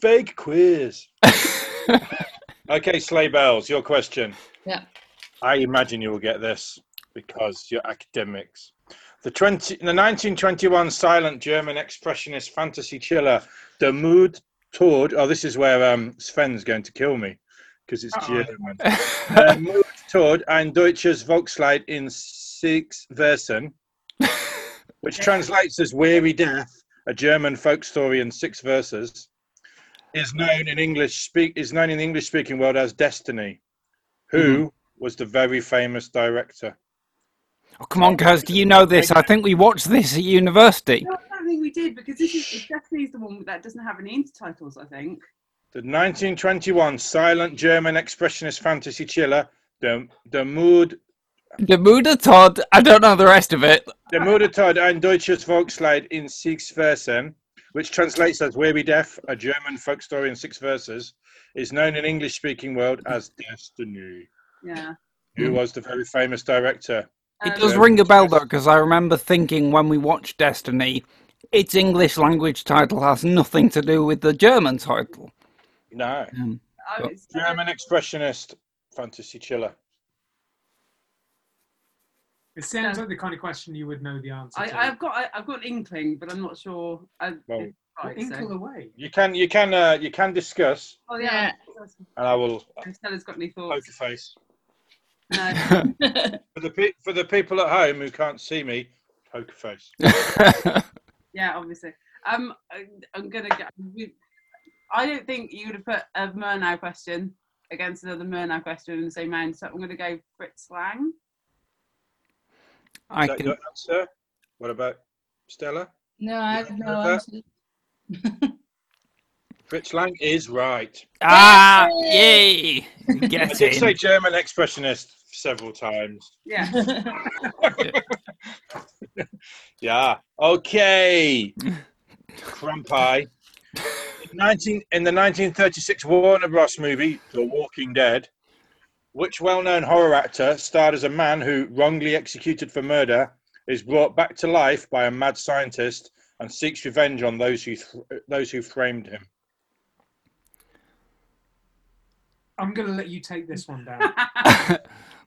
Fake quiz. okay, sleigh bells. Your question. Yeah. I imagine you will get this because you're academics. The 20, the 1921 silent German expressionist fantasy chiller, Der Mood Tod. Oh, this is where um, Sven's going to kill me because it's Uh-oh. German. Der Mood Tod, ein deutsches Volkslied in six Versen, which translates as Weary Death, a German folk story in six verses, is known in English speak is known in the English speaking world as Destiny. Who mm-hmm. was the very famous director? Oh, come on, guys. Do you know this? I think we watched this at university. No, I don't think we did because this is Destiny's the one that doesn't have any intertitles. I think. The 1921 silent German expressionist fantasy chiller, the the Mood The Buddha Todd. I don't know the rest of it. Der Mudertod ein deutsches Volkslied in six Versen, which translates as Weary Death, a German folk story in six verses, is known in English speaking world as Destiny. Yeah. Who was the very famous director? It Um, does Yeah. ring a bell though, because I remember thinking when we watched Destiny, its English language title has nothing to do with the German title. No. Um, I German expressionist fantasy chiller. It sounds like the kind of question you would know the answer I, to. I've got I, I've got an inkling, but I'm not sure. I, Well, it's right, Inkle so. away. You can you can uh, you can discuss, Oh yeah. and I will Stella's got any poker thoughts? face No. for the pe- for the people at home who can't see me. Poker face. Yeah, obviously. Um, I- I'm gonna get. I don't think you would have put a Murnau question against another Murnau question in the same round, so I'm gonna go Fritz Lang. I that can. your answer? What about Stella? no, I have no Okay. answer. Fritz Lang is right. Ah, yay! I Get did say. German expressionist several times. Yeah. Yeah. Okay. Crampi. In, 19, in the 1936 Warner Bros. movie, The Walking Dead, which well known horror actor starred as a man who, wrongly executed for murder, is brought back to life by a mad scientist and seeks revenge on those who, th- those who framed him? I'm going to let you take this one down.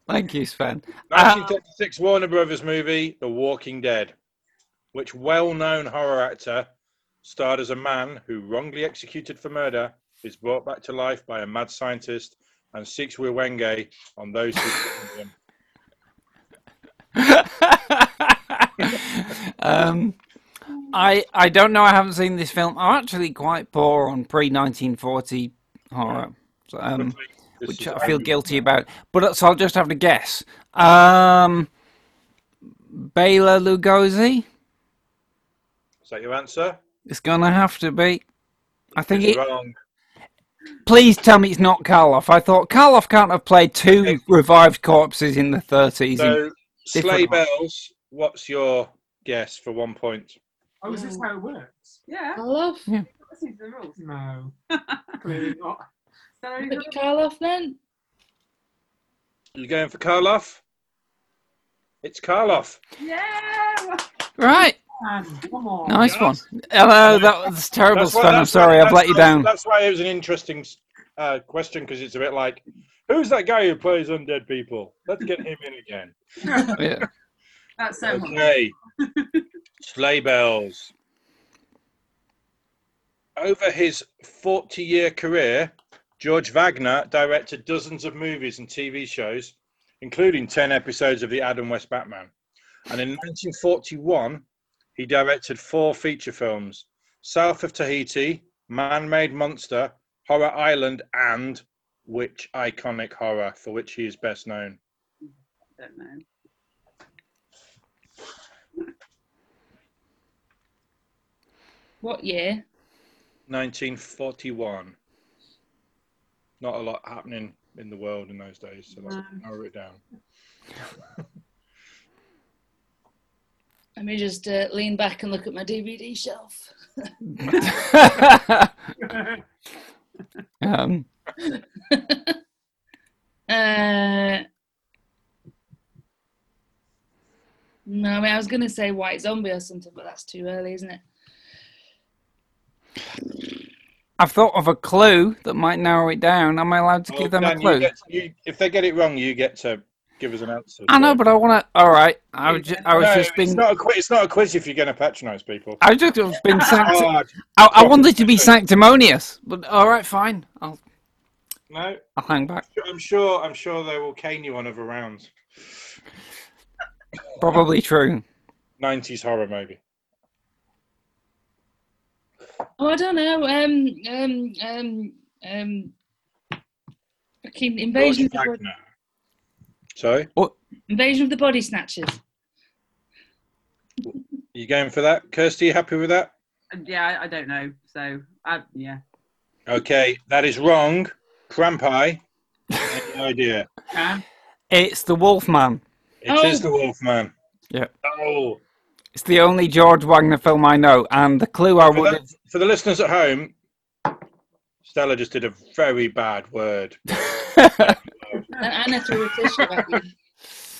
Thank you, Sven. Uh, 1936 Warner Brothers movie, The Walking Dead, which well known horror actor starred as a man who, wrongly executed for murder, is brought back to life by a mad scientist and seeks Wenge on those um, I I don't know. I haven't seen this film. I'm actually quite poor on pre 1940 horror, um, which I feel guilty about. But so I'll just have to guess. Um, Bela Lugosi. Is that your answer? It's gonna have to be. I think It's it. wrong. Please tell me it's not Karloff. I thought Karloff can't have played two revived corpses in the 30s. So, Sleigh different- Bells, what's your guess for one point? Oh, is this mm. how it works? Yeah. Karloff? Yeah. Listening to the rules. No, clearly not. So, Put your Karloff then? You going for Karloff? It's Karloff. yeah. Right. Man, come on. Nice one. Hello, that was terrible, That's why- Sven. I'm sorry, I've let you down. That's why it was an interesting uh, question because it's a bit like, who's that guy who plays undead people? Let's get him in again. Yeah. That's so much. Okay. Sleigh bells. Over his 40 year career, George Waggner directed dozens of movies and TV shows, including 10 episodes of the Adam West Batman. And in 1941, he directed four feature films South of Tahiti, Man Made Monster, Horror Island, and Which Iconic Horror, for which he is best known. Don't know. What year? 1941. Not a lot happening in the world in those days, so let's No. narrow it down. Let me just uh, lean back and look at my DVD shelf. um, Uh, no, I mean, I was going to say White Zombie or something, but that's too early, isn't it? I've thought of a clue that might narrow it down. Am I allowed to give them a Dan, you clue? get- you- if they get it wrong, you get to give us an answer. I know, but I want to. All right, I was, ju- I was No, just it's being. not a quiz. It's not a quiz if you're going to patronise people. I was just been sancti- God, I, I wanted to be sanctimonious, but all right, fine. I'll no, I'll hang back. I'm sure. I'm sure they will cane you on other rounds. Probably true. 90s horror, maybe. Oh, I don't know. Um, um, um, um, fucking invasion of, George the Waggner. Sorry, What? invasion of the Body Snatchers. you going for that? Kirsty, you happy with that? Um, yeah, I, I don't know. So, I, yeah. Okay, that is wrong. Crampi. Any idea? Can? It's the Wolfman. It is Oh. the Wolfman. Yeah. Oh, It's the only George Waggner film I know, and the clue I for would. the, for the listeners at home, Stella just did a very bad word. And Anna threw a tissue at me.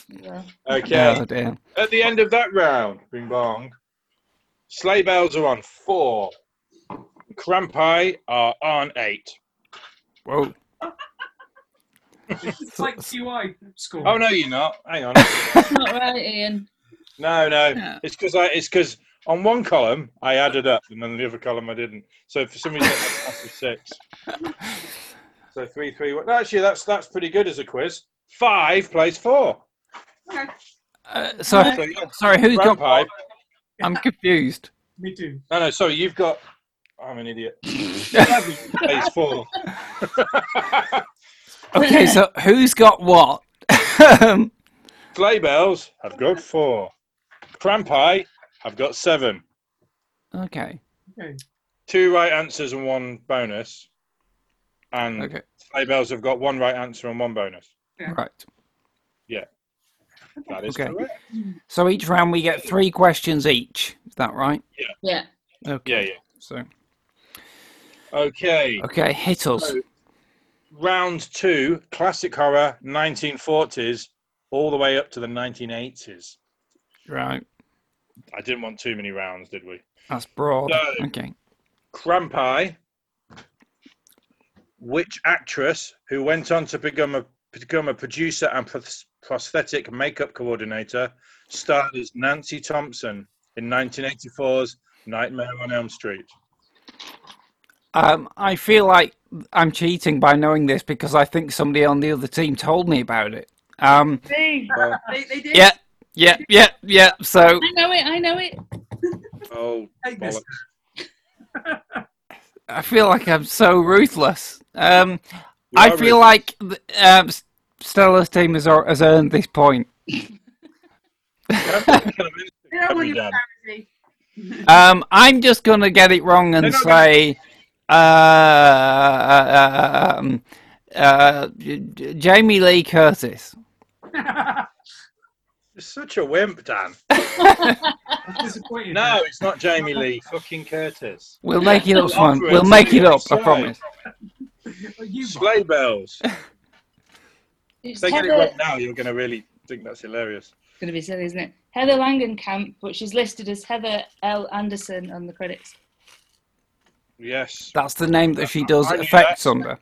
Yeah. Okay. Oh dear. At the end of that round, bing bong, sleigh bells are on four. Crampi are on eight. Whoa. It's like QI score. Oh no, you're not. Hang on. Not right, Ian. No, no. Yeah. It's because I. It's because on one column I added up, and on the other column I didn't. So for some reason that's a six. So three, three. One. Actually, that's that's pretty good as a quiz. Five plays four. Uh, so, So, yeah, sorry, who's got? Crampi. I'm confused. Me too. No, no. Sorry, you've got. I'm an idiot. Seven plays four. Okay, so who's got what? Um, Sleigh bells have got four. Crampi have got seven. okay. Okay. Two right answers and one bonus. And Okay. sleigh bells have got one right answer and one bonus. Right. Yeah. That is Okay. correct. So each round we get three questions each. Is that right? Yeah. Yeah. Okay. Yeah, yeah. So Okay. okay, hit us. So, round two, classic horror, 1940s, all the way up to the 1980s. Right. I didn't want too many rounds, did we? That's broad. So- Okay. Crampi, which actress who went on to become a become a producer and prosthetic makeup coordinator starred as Nancy Thompson in 1984's Nightmare on Elm Street? Um, I feel like I'm cheating by knowing this because I think somebody on the other team told me about it. Um, Well, They, they did. yeah, yeah, yeah, yeah. So I know it. I know it. oh, Take bollocks. I feel like I'm so ruthless. Um, I feel ruthless. like th- um, Stella's team has, has earned this point. That's kind of innocent, You don't want every your Dan. clarity. Um, I'm just gonna get it wrong and No, no, no. say, uh, uh, um, uh, J- J- Jamie Lee Curtis. You're such a wimp, Dan. No, it's not Jamie Lee. Fucking Curtis. We'll make it up, I'll son. offer it We'll make it up. I promise. Well, Sleigh bells. If they get it wrong now, you're going to really think that's hilarious. It's going to be silly, isn't it? Heather Langenkamp, but she's listed as Heather L. Anderson on the credits. Yes. That's the name that she does effects that. under.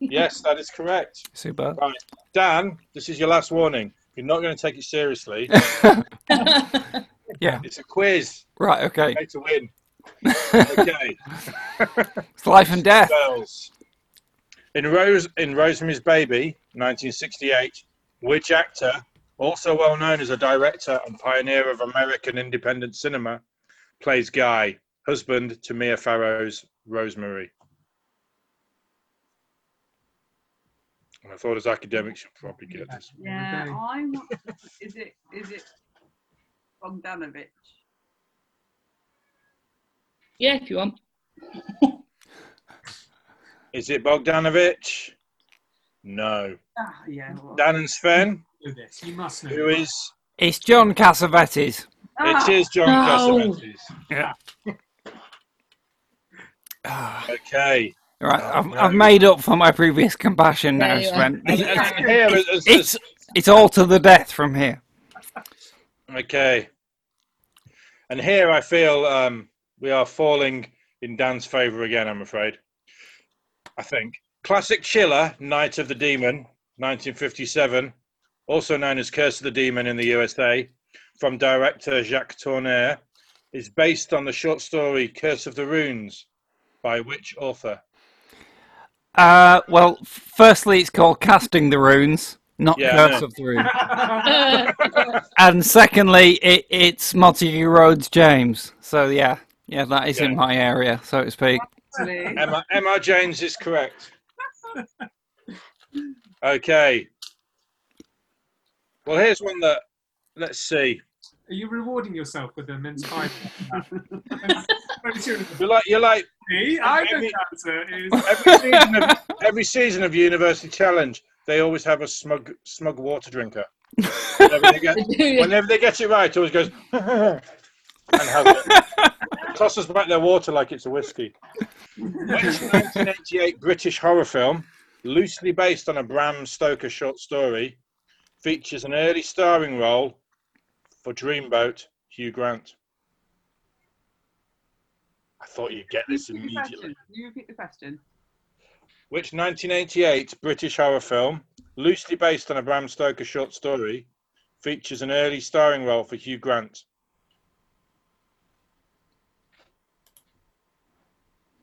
Yes, that is correct. Super. Right, Dan, this is your last warning. You're not going to take it seriously. Yeah. It's a quiz. Right. Okay. Way to win. Okay. It's life and death. Bells. In Rose in Rosemary's Baby, 1968, which actor, also well known as a director and pioneer of American independent cinema, plays Guy, husband to Mia Farrow's Rosemary? And I thought as academics you'd probably get this. Yeah, Okay. I'm. Not, is it? Is it Bogdanovich? Yeah, if you want. Is it Bogdanovich? No. Ah, yeah. Well, Dan and Sven, do this. You must know. who is? It's John Cassavetes. ah, It is John No. Cassavetes. Yeah. Okay. Right. I've, no. I've made up for my previous compassion now, There. Sven. And, and here, as- as- It's it's all to the death from here. Okay. And here I feel um, we are falling in Dan's favour again, I'm afraid. I think. Classic Chiller, Night of the Demon, 1957, also known as Curse of the Demon in the USA, from director Jacques Tourneur, is based on the short story Curse of the Runes by which author? Uh, well, firstly, it's called Casting the Runes, not Yeah, I Curse know. of the Runes. And secondly, it, it's Montague Rhodes James. So yeah, yeah, that is in my area, so to speak. M.R., M.R. James is correct. Okay. Well, here's one that, let's see. Are you rewarding yourself with a mince pie? You're like, you're like Me? I know Every- the answer every season of every season of University Challenge, they always have a smug smug water drinker. Whenever they get, They whenever they get it right, it always goes and has it. tosses back their water like it's a whiskey. Which 1988 British horror film, loosely based on a Bram Stoker short story, features an early starring role for Dreamboat Hugh Grant? I thought you'd get this immediately. Can you repeat the question? Which 1988 British horror film, loosely based on a Bram Stoker short story, features an early starring role for Hugh Grant?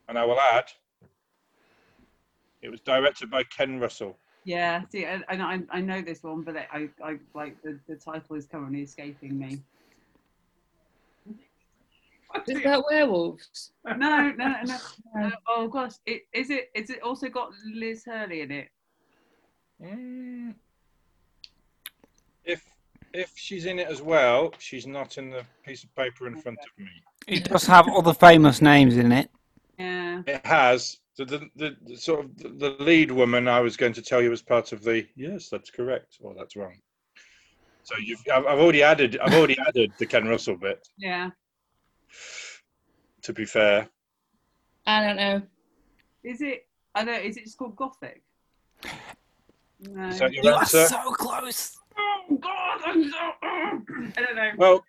And I will add, it was directed by Ken Russell. Yeah, see, I, I, know- I know this one, but I, I like the, the title is currently escaping me. Is it about werewolves? No, no, no, no. no. Oh gosh, it, is it? Is it also got Liz Hurley in it? Mm. If if she's in it as well, she's not in the piece of paper in front of me. It does have other famous names in it. Yeah. It has. The, the, the, the sort of the, the lead woman I was going to tell you was part of the yes, that's correct, or that's wrong. So you've I've, I've already added I've already added the Ken Russell bit. Yeah. To be fair, I don't know. Is it? I don't. Is it just called Gothic? No. is that your You are so close. Oh God! I'm so. Oh. I don't know. Well,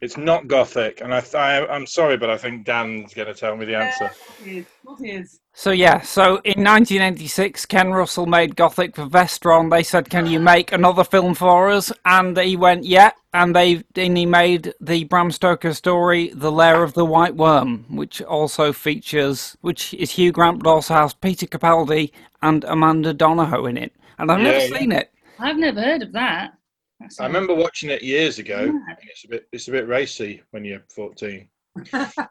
it's not gothic, and I, th- I I'm sorry, but I think Dan's going to tell me the answer. What is? What is? So yeah, so in 1986, Ken Russell made Gothic for Vestron. They said, "Can you make another film for us?" And he went, "Yeah." And they and he made the Bram Stoker story, The Lair of the White Worm, which also features, which is Hugh Grant, but also has Peter Capaldi and Amanda Donohoe in it. And I've Yeah, never yeah. seen it. I've never heard of that. That I sounds- remember watching it years ago. Yeah. It's a bit it's a bit racy when you're 14. That's So,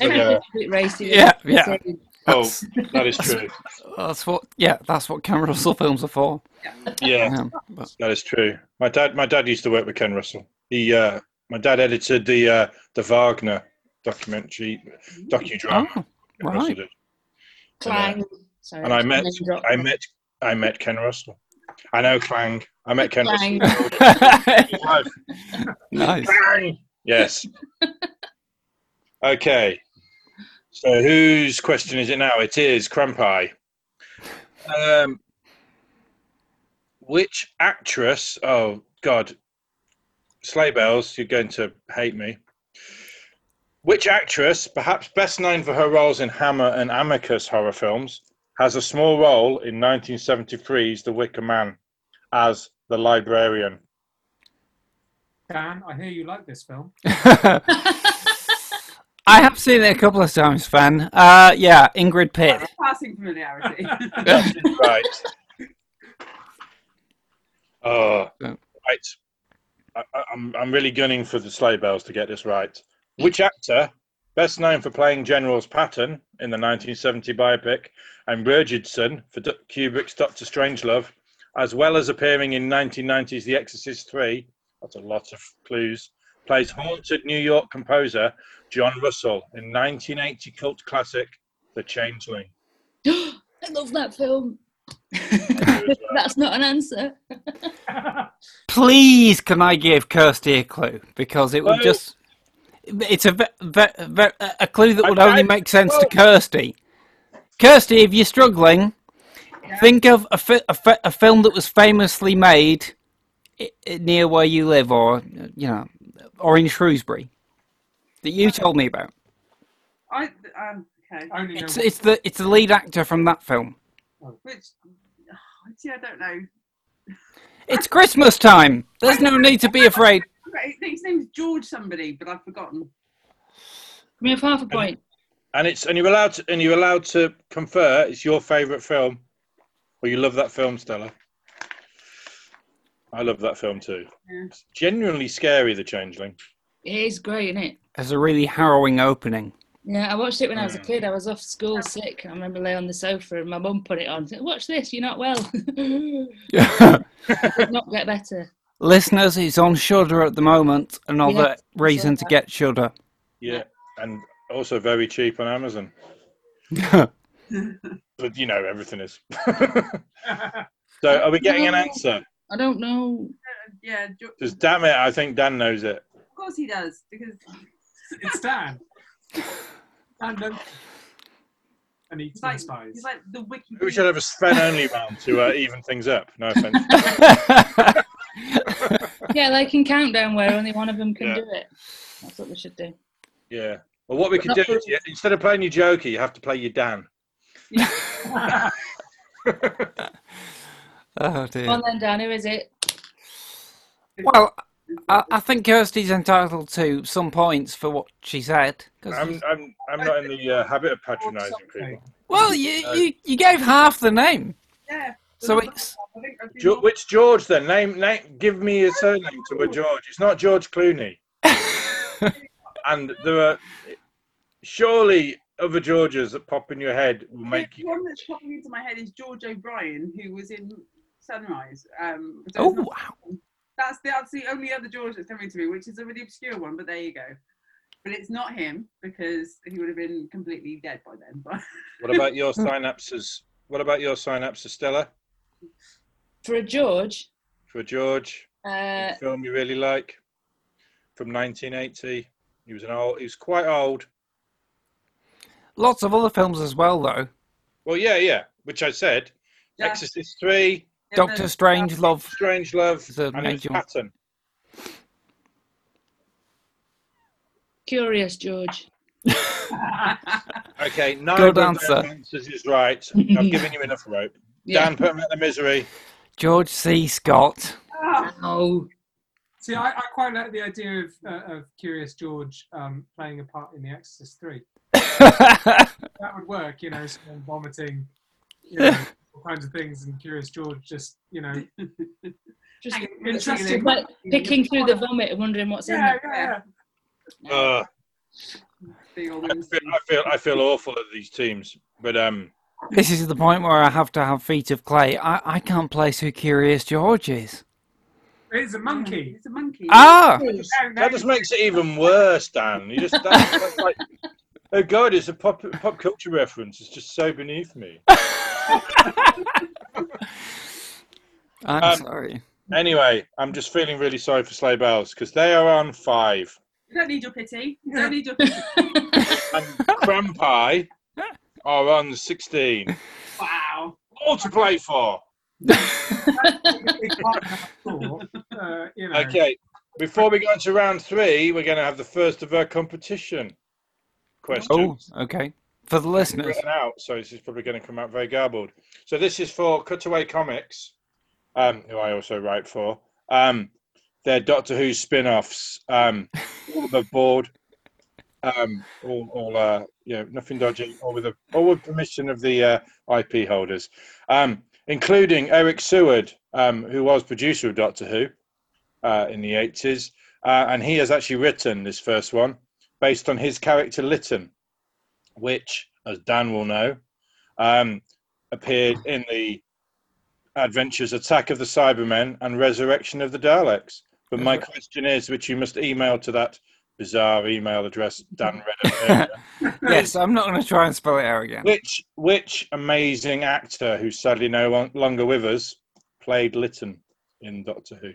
Everything's yeah. a bit racy. Yeah, yeah. So, Oh, That's, true. that's what. Yeah, that's what Ken Russell films are for. Yeah, Yeah, but- that is true. My dad my dad used to work with Ken Russell. He uh, my dad edited the uh, the Wagner documentary docudrama. Oh, Ken Russell right. did. Clang. Sorry, And I met. I met I met Ken Russell. I know Clang. I met Ken Clang. Nice. Clang. Yes. Okay. So whose question is it now? It is Crampi. Um, which actress? Oh God, sleigh bells! You're going to hate me. Which actress, perhaps best known for her roles in Hammer and Amicus horror films, has a small role in 1973's The Wicker Man as the librarian? Dan, I hear you like this film. I have seen it a couple of times, Fan. Uh, yeah, Ingrid Pitt. Passing familiarity. Right. Oh, right. I, I- I'm I'm really gunning for the sleigh bells to get this right. Which actor, best known for playing General's Patton in the 1970 biopic, and Richardson for D- Kubrick's Doctor Strangelove, as well as appearing in 1990's The Exorcist 3, that's a lot of clues, plays haunted New York composer John Russell in 1980 cult classic The Changeling. I love that film. That's not an answer. Please, can I give Kirsty a clue? Because it would Well- just. It's a, ve- ve- ve- a clue that would I- only make sense to Kirsty. Kirsty, if you're struggling, think of a, fi- a, fi- a film that was famously made i- i- near where you live, or you know, or in Shrewsbury, that you told me about. I um, okay. Only know It's it's the it's the lead actor from that film. Which see, I don't know. It's Christmas time. There's no need to be afraid. Right, His name's George somebody, but I've forgotten. Give me half a point. And it's and you're allowed to and you're allowed to confer. It's your favourite film, or you love that film, Stella. I love that film too. Yeah. It's genuinely scary, The Changeling. It is great, isn't it? There's a really harrowing opening. Yeah, I watched it when I was a Mm. kid. I was off school sick. I remember laying on the sofa and my mum put it on. Said, Watch this, you're not well. Did not get better. Listeners, it's on Shudder at the moment. Another Yes, reason to get Shudder. Yeah, and also very cheap on Amazon. But you know everything is. so, are we getting an answer? I don't know. yeah, Jo- Just damn it! I think Dan knows it. of course he does because it's Dan. Dan, no. And eats he's like mince he's like the wiki. We should have a Sven only round to uh, even things up. No offense. Yeah, like in Countdown where only one of them can Yeah. do it. That's what we should do. Yeah. Well, what we could do is, yeah, instead of playing your Joker, you have to play your Dan. oh dear. on then, Dan, who is it? Well, I, I think Kirsty's entitled to some points for what she said. 'cause- I'm, I'm, I'm not in the uh, habit of patronising people. well, you, you you gave half the name, Yeah. so it's I think I've been Jo- which George then? Name, name, give me a surname to a George. It's not George Clooney. and there are surely other Georges that pop in your head will make The you. one that's popping into my head is George O'Brien, who was in Sunrise. Um, oh that's not- wow. that's the, that's the only other George that's coming to me, which is a really obscure one. But there you go. But it's not him because he would have been completely dead by then. But What about your synapses? What about your synapses, Stella? For a George, For a George, uh, a film you really like from 1980. He was an old. He was quite old. Lots of other films as well, though. Well, yeah, yeah. Which I said. Yeah. Exorcist three, Doctor Strange, Love. Strange Love, Is a and major- Patton. Curious George. Okay, neither of Good those answer. answers is right. I've given you enough rope. Yeah. Dan, put him out the misery. George C. Scott. Oh, See, I, I quite like the idea of, uh, of Curious George um, playing a part in The Exorcist 3. That would work, you know, someone vomiting, you know, all kinds of things, and Curious George just, you know, just Hang on, interesting. like picking through the vomit and wondering what's in Yeah, it. yeah, yeah. Uh, I feel, I feel I feel awful at these teams, but um, this is the point where I have to have feet of clay. I, I can't place who Curious George is. It's a monkey. It's a monkey. Ah! No, no, that just makes it even worse, Dan. You just that's, that's like, oh god, it's a pop pop culture reference. It's just so beneath me. I'm Um, sorry. Anyway, I'm just feeling really sorry for Sleigh Bells because they are on five, You don't need your pity. You don't need your pity. and Crampi are on sixteen. wow. All to play for. uh, you know, Okay, before we go into round three, we're going to have the first of our competition Oh, okay. For the listeners. written out, so this is probably going to come out very garbled. So this is for Cutaway Comics, um, who I also write for. Um, they're Doctor Who spin-offs, um, all above board, um, all, all uh, you know, nothing dodgy, all with, the all with permission of the uh, IP holders, um, including Eric Saward, um, who was producer of Doctor Who uh, in the 80s, uh, and he has actually written this first one based on his character Lytton which, as Dan will know, um, appeared in the Adventures Attack of the Cybermen and Resurrection of the Daleks. But my question is, which you must email to that bizarre email address Dan read earlier, yes, I'm not going to try and spell it out again. which which amazing actor who's sadly no longer with us played Lytton in Doctor Who?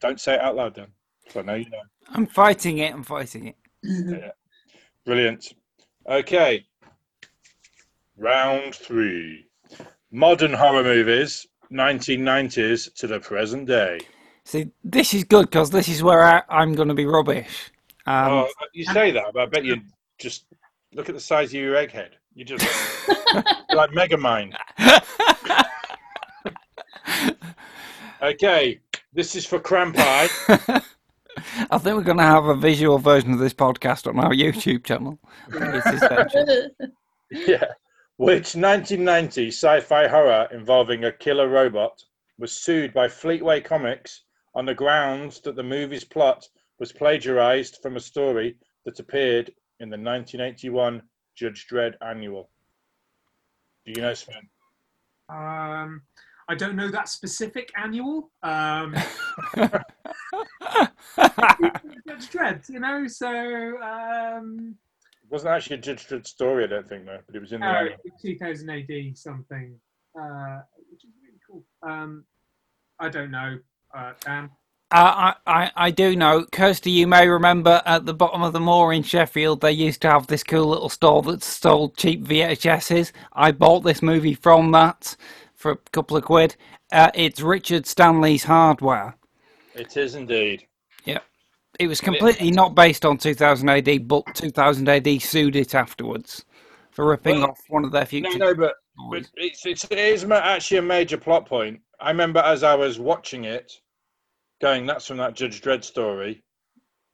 Don't say it out loud, Dan. So I know you know. I'm fighting it. I'm fighting it. Brilliant. Okay. Round three. Modern horror movies, 1990s to the present day. See, this is good because this is where I, I'm going to be rubbish. Um, oh, you say that, but I bet you just look at the size of your egghead. You just you're like Megamind. Okay, this is for Crampi. I think we're going to have a visual version of this podcast on our YouTube channel. It's essential. yeah. Which 1990 sci-fi horror involving a killer robot was sued by Fleetway Comics on the grounds that the movie's plot was plagiarized from a story that appeared in the 1981 Judge Dredd annual. Do you know, Sven? Um, I don't know that specific annual. Um, Judge Dredd, you know. So um, It wasn't actually a Judge Dredd story, I don't think, though, but it was in the uh, annual. 2000 AD something, uh, which is really cool. Um, I don't know, uh, Dan. Uh, I, I, I do know, Kirsty, you may remember at the bottom of the moor in Sheffield, they used to have this cool little store that sold cheap VHSs. I bought this movie from that for a couple of quid. Uh, it's Richard Stanley's Hardware. It is indeed. Yeah. It was completely not based on 2000 AD, but 2000 AD sued it afterwards for ripping Well, off one of their future. No, no, but, but it's, it's, it is actually a major plot point. I remember as I was watching it, going, that's from that Judge Dredd story.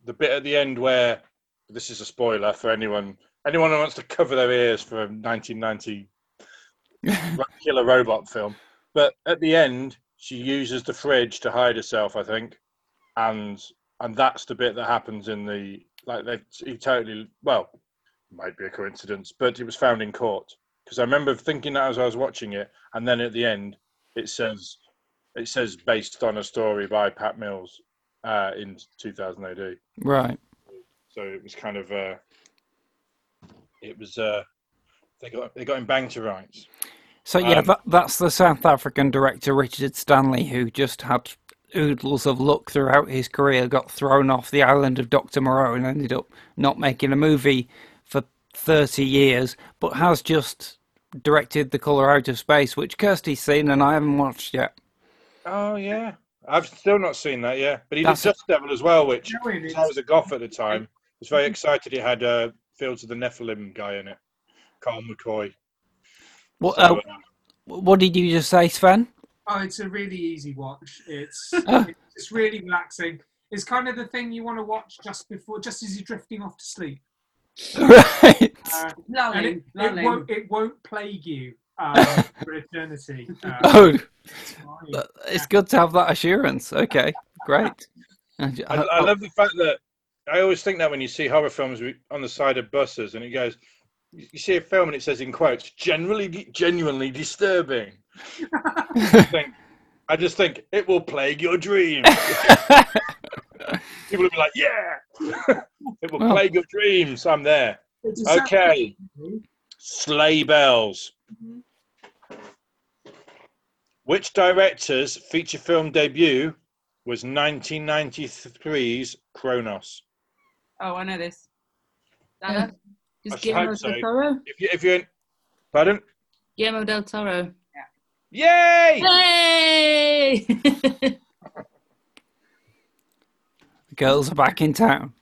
The bit at the end where, this is a spoiler for anyone anyone who wants to cover their ears for a 1990 killer robot film. But at the end, she uses the fridge to hide herself, I think, and and that's the bit that happens in the like they he totally well might be a coincidence, but it was found in court because I remember thinking that as I was watching it, and then at the end it says it says based on a story by Pat Mills uh, in 2000 AD. Right. So it was kind of uh, it was uh, they got they got him banged to rights. So, yeah, Um, that, that's the South African director, Richard Stanley, who just had oodles of luck throughout his career, got thrown off the island of Dr. Moreau and ended up not making a movie for 30 years, but has just directed The Colour Out of Space, which Kirsty's seen and I haven't watched yet. Oh yeah, I've still not seen that. Yeah, but he That's- did Dust Devil as well, which Knowing I was a goth at the time. was very excited. It had uh, Fields of the Nephilim guy in it, Carl McCoy. What, So, uh, uh, what did you just say, Sven? Oh, it's a really easy watch. It's it's really relaxing. It's kind of the thing you want to watch just before, just as you're drifting off to sleep. right. Uh, and Lolling, it, it won't it won't plague you um, for eternity. Uh, Oh, it's fine. Uh, It's good to have that assurance. Okay, great. I, I love the fact that I always think that when you see horror films on the side of buses, and it goes, you see a film and it says in quotes, generally, genuinely disturbing. I, think, I just think it will plague your dreams. People will be like, yeah, it will Well. plague your dreams. I'm there. Okay, sad- sleigh bells. Mm-hmm. Which director's feature film debut was 1993's Cronos? Oh, I know this. Dada? Is I should Guillermo hope so. del Toro? If you, if you're in, pardon, Guillermo del Toro. yay! Hey! The girls are back in town.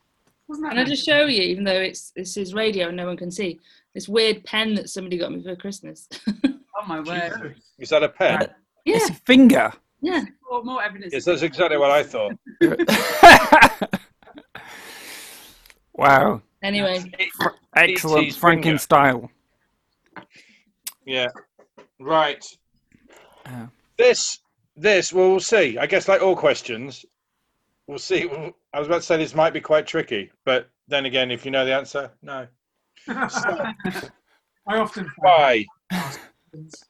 Wasn't that Can I just show you, even though it's this is radio and no one can see, this weird pen that somebody got me for Christmas? Oh my word. Is that a pen? yeah, It's a finger. yeah. More, more evidence. Yes, that's exactly what I thought. wow. Anyway, Fr- excellent E.T.'s finger. Frankenstyle. Yeah. Right. Oh. This, this, well, we'll see. I guess, like all questions, we'll see. Well, I was about to say this might be quite tricky, but then again, if you know the answer, no. I often Why?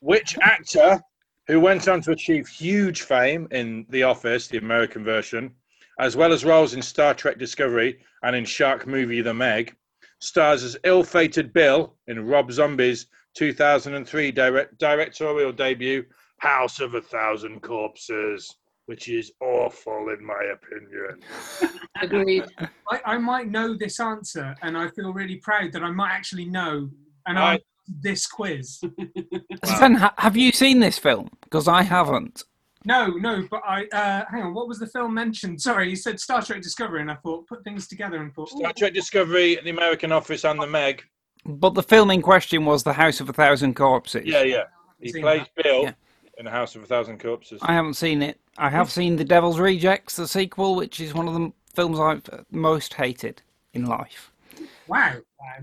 Which actor who went on to achieve huge fame in The Office, the American version, as well as roles in Star Trek Discovery and in shark movie The Meg, stars as ill-fated Bill in Rob Zombie's 2003 direct, directorial debut, House of a Thousand Corpses, which is awful in my opinion. agreed. I, I might know this answer, and I feel really proud that I might actually know and I- answer this quiz. Sven, ha- have you seen this film? Because I haven't. No, no, but I uh, hang on. What was the film mentioned? Sorry, you said Star Trek Discovery, and I thought put things together and thought. Star Trek Discovery, The American Office, and The Meg. But the film in question was The House of a Thousand Corpses. Yeah, yeah. He Seen plays Bill Yeah. in The House of a Thousand Corpses. I haven't seen it. I have seen The Devil's Rejects, the sequel, which is one of the films I've most hated in life. Wow. wow.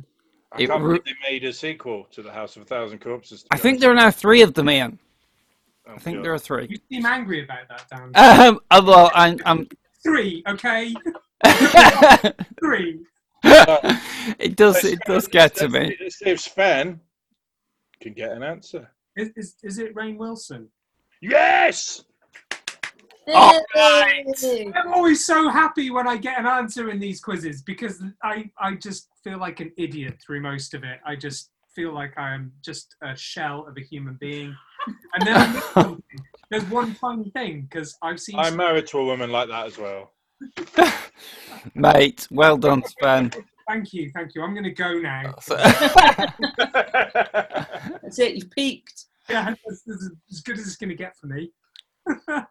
I It can't re- believe they made a sequel to The House of a Thousand Corpses. I think there are now three of them, Ian. Oh, I think there are three. You seem angry about that, Dan. Um, uh, well, I'm, I'm Three, okay? Three. it does, Let's- it does get to me. Let's see if Sven can get an answer. Is, is, is it Rainn Wilson? Yes! Oh, Hey! I'm always so happy when I get an answer in these quizzes because I, I just feel like an idiot through most of it. I just feel like I'm just a shell of a human being. And then I miss something. there's one fun thing because I've seen. I'm married to a woman like that as well. Mate, well done, Sven. Thank you, thank you. I'm going to go now. That's it. You've peaked. Yeah, this, this is as good as it's going to get for me. I'm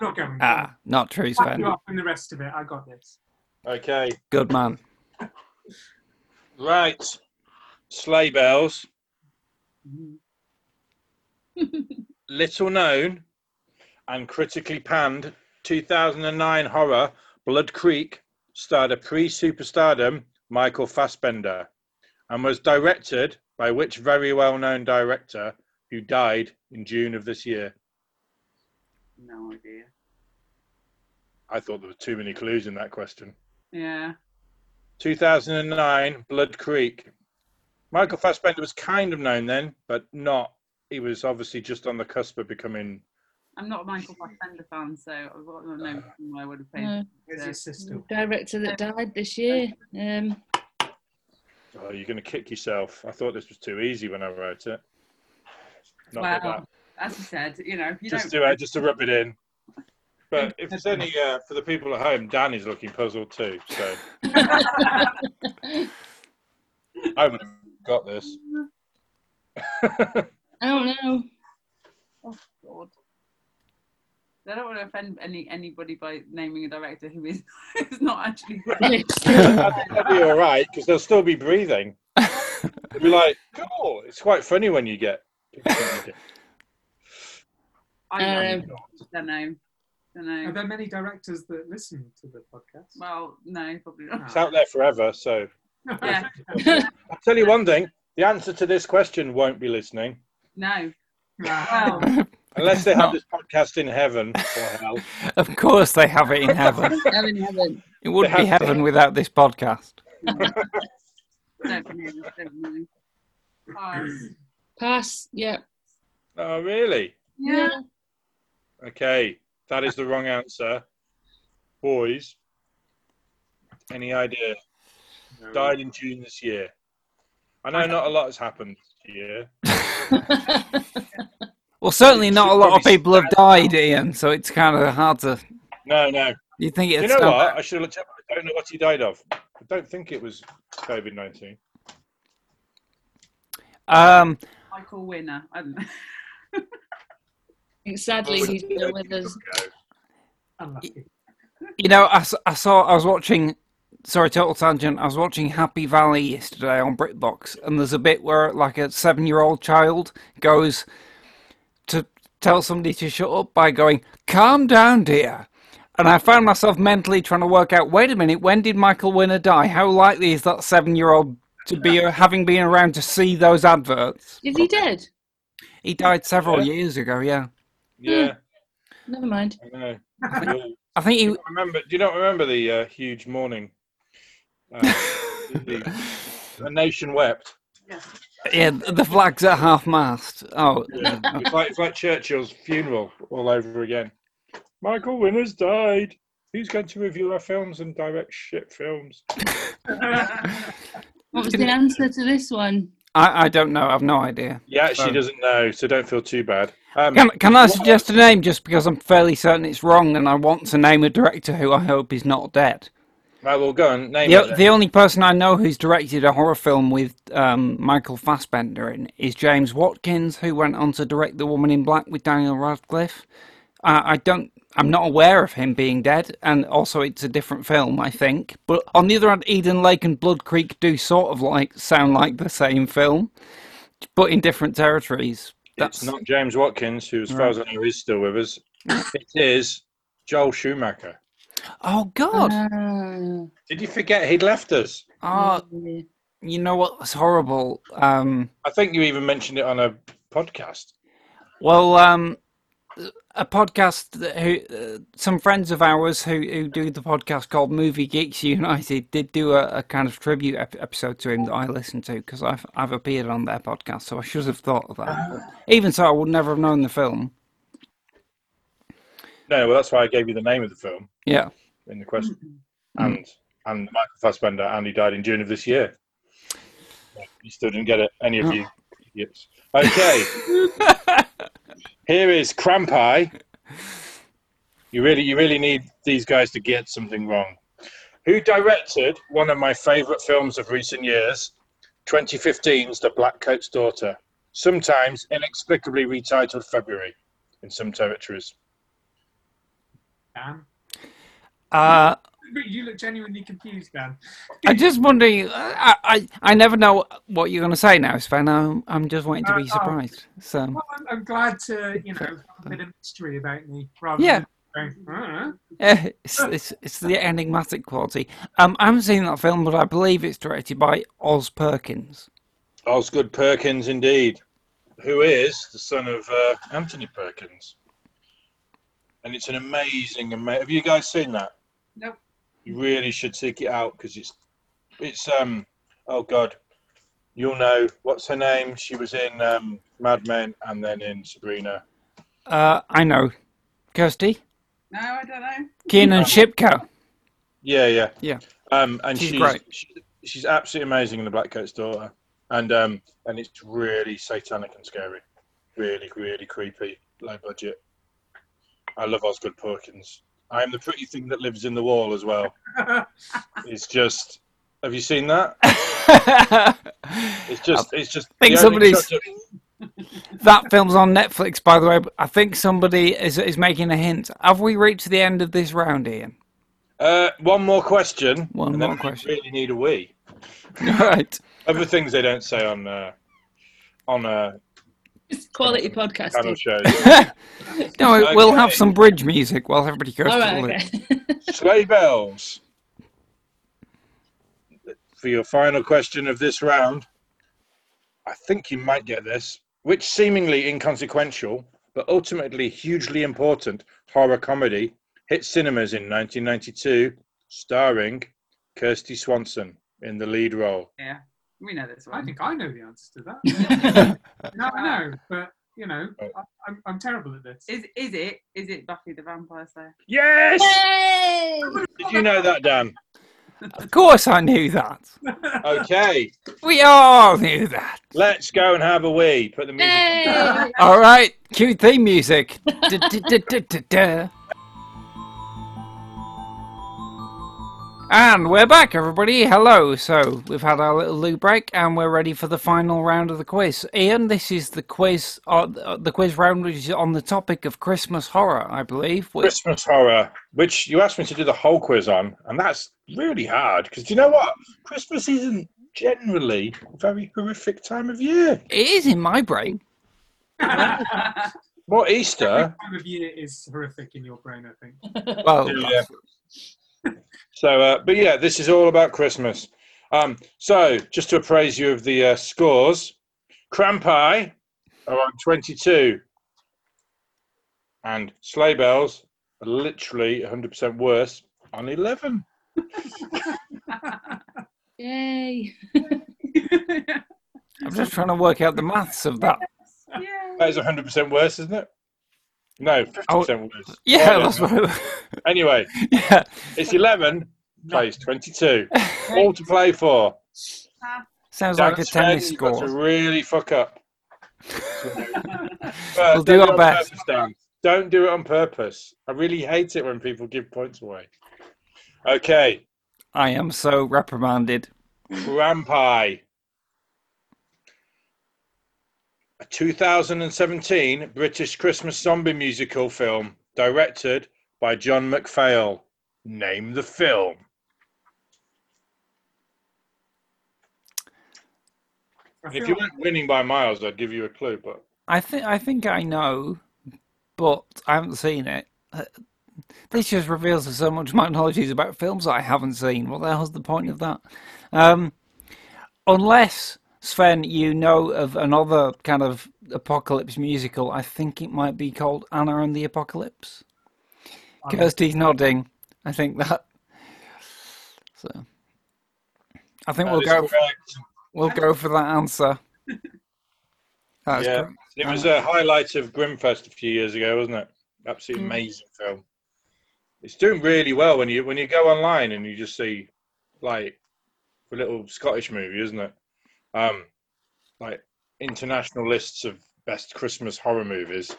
not going. ah, not true, Back Sven. you up in the rest of it. I got this. okay, Good man. right. Sleigh bells. Little known and critically panned 2009 horror Blood Creek starred a pre superstardom Michael Fassbender and was directed by which very well known director who died in June of this year? No idea. I thought there were too many clues in that question. Yeah. 2009 Blood Creek. Michael Fassbender was kind of known then, but not. He was obviously just on the cusp of becoming. I'm not a Michael Fassbender fan, so I wouldn't know who I would have paid. No. Where's sister? Director that died this year. Um, Oh, you're going to kick yourself. I thought this was too easy when I wrote it. Not like Well, as you said, you know, you. Just don't. to uh, just to rub it in. But if there's any uh, for the people at home, Dan is looking puzzled too. So I would have got this. I don't know. Oh God. I don't want to offend any anybody by naming a director who is is not actually. I think that'd be all right because they'll still be breathing. They'll be like, cool. It's quite funny when you get. people think you I don't, Um, don't know. Are there many directors that listen to the podcast? Well, no, probably not. It's out there forever. So Yeah. I'll tell you one thing: the answer to this question won't be listening No. Well, unless they have No. this podcast in heaven or hell. Of course, they have it in heaven. Heaven, heaven. It would They be have to. heaven without this podcast. don't know. Don't know. Pass. Pass. Yeah. Oh, really? Yeah. Okay, that is the wrong answer. Boys, any idea? Died in June this year. I know not a lot has happened this year. Well, certainly not a lot of people have died, Ian. So it's kind of hard to. No, no. You think it's. You it's know what? I should have looked up. I don't know what he died of. I don't think it was COVID 19. Um, Michael Winner. I don't know. I think sadly he's with us. You know, I, I saw. I was watching. Sorry, total tangent. I was watching Happy Valley yesterday on BritBox, and there's a bit where like a seven-year-old child goes to tell somebody to shut up by going, "Calm down, dear." And I found myself mentally trying to work out. Wait a minute. When did Michael Winner die? How likely is that seven-year-old to be having been around to see those adverts? Is he dead? He died several Yeah. years ago. Yeah, Yeah, Never mind. I know. I think he. remember? Do you not remember the uh, huge morning? Uh, the, the nation wept. Yeah, the flags at half mast. Oh, Yeah. It's like it's like Churchill's funeral all over again. Michael Winner's died. Who's going to review our films and direct shit films? What was the answer to this one? I, I don't know. I've no idea. Yeah, she Um, doesn't know, so don't feel too bad. Um, Can, can I suggest a name just because I'm fairly certain it's wrong and I want to name a director who I hope is not dead? I will go and name The, it. then. the only person I know who's directed a horror film with um, Michael Fassbender in is James Watkins, who went on to direct The Woman in Black with Daniel Radcliffe. I, I don't. I'm not aware of him being dead, and also it's a different film, I think. But on the other hand, Eden Lake and Blood Creek do sort of like sound like the same film, but in different territories. It's not James Watkins, who, as far as I know, is still with us. it is Joel Schumacher. Oh God! Ah, Did you forget he'd left us? Oh, you know what? what's horrible? Um, I think you even mentioned it on a podcast. well, um, a podcast that who uh, some friends of ours who who do the podcast called Movie Geeks United did do a, a kind of tribute ep- episode to him that I listened to because I've I've appeared on their podcast, so I should have thought of that. But even so, I would never have known the film. No, well, that's why I gave you the name of the film Yeah. in the question. Mm-hmm. And and Michael Fassbender, and he died in June of this year. You still didn't get it, any of Oh. you idiots. Okay, here is Crampi. You really, you really need these guys to get something wrong. Who directed one of my favourite films of recent years, 2015's The Black Coat's Daughter, sometimes inexplicably retitled February in some territories? Dan. Uh, You look genuinely confused, Dan. I'm just wondering. I, I I never know what you're going to say now, Sven. I'm I'm just waiting to be Uh, oh. surprised. So Well, I'm, I'm glad to, you know, have a bit of mystery about me rather Yeah. than going, "Uh." Yeah, it's, it's it's the enigmatic quality. Um, I haven't seen that film, but I believe it's directed by Oz Perkins. Osgood Perkins, indeed, who is the son of uh, Anthony Perkins. And it's an amazing, ama- Have you guys seen that? Nope. You really should seek it out because it's, it's um, oh god, you'll know what's her name. She was in um, Mad Men and then in Sabrina. Uh, I know, Kirsty No, I don't know. Kiernan Shipka. Yeah, yeah, Yeah. Um, and She's she's great. She, she's absolutely amazing in The Black Coat's Daughter, and um, and it's really satanic and scary, really, really creepy, low budget. I love Osgood Perkins. I am the pretty thing that lives in the wall as well. It's just. Have you seen that? It's just. It's just. I think somebody's- of- that film's on Netflix, by the way. But I think somebody is is making a hint. Have we reached the end of this round, Ian? Uh, one more question. One and more we question. Really need a wee. right. Other things they don't say on uh, on uh, It's quality panel podcasting. shows. No, we'll have some bridge music while everybody goes All to right, sleep. okay. Sleigh bells. For your final question of this round, I think you might get this. Which seemingly inconsequential, but ultimately hugely important horror comedy hit cinemas in 1992, starring Kristy Swanson in the lead role? Yeah, we know this I think I know the answer to that. no, I know, but you know. I, I'm, I'm terrible at this. Is is it is it Buffy the Vampire Slayer? Yes! Yay! Did you know that, Dan? Of course, I knew that. Okay, We all knew that. let's go and have a wee. Put the music on. All right, cue theme music. And we're back, everybody. Hello. So we've had our little loo break, and we're ready for the final round of the quiz. Ian, this is the quiz. Uh, the quiz round, which is on the topic of Christmas horror, I believe. Which, Christmas horror, which you asked me to do the whole quiz on, and that's really hard because do you know what? Christmas isn't generally a very horrific time of year. it is in my brain. What Every Easter? time of year is horrific in your brain, I think. Well, Yeah. So, uh, but yeah, this is all about Christmas. Um, so, just to appraise you of the uh, scores, Crampi are on 22, and Sleigh Bells are literally 100% worse on 11. Yay! I'm just trying to work out the maths of that. yeah. That is 100% worse, isn't it? No, 50% worse. Yeah, that's what. Anyway, Yeah. it's 11 plays 22. All to play for. Sounds like a Darren's tennis Fed, you've got score. to really fuck up. But We'll do our best. purpose, Dan. Don't do it on purpose. I really hate it when people give points away. Okay, I am so reprimanded. Crampi. A 2017 British Christmas zombie musical film directed by John McPhail. Name the film. If you weren't winning by miles, I'd give you a clue, but I think I think I know, but I haven't seen it. Uh, This just reveals that so much of my knowledge is about films that I haven't seen. What the hell's the point of that? Um, unless Sven, you know of another kind of apocalypse musical, I think it might be called Anna and the Apocalypse. Kirsty's nodding. I think that. So, I think that we'll go. correct. We'll go for that answer. That's Yeah. correct. It was a highlight of Grimfest a few years ago, wasn't it? Absolutely Mm. amazing film. It's doing really well when you when you go online and you just see like a little Scottish movie, isn't it? Um, like international lists of best Christmas horror movies.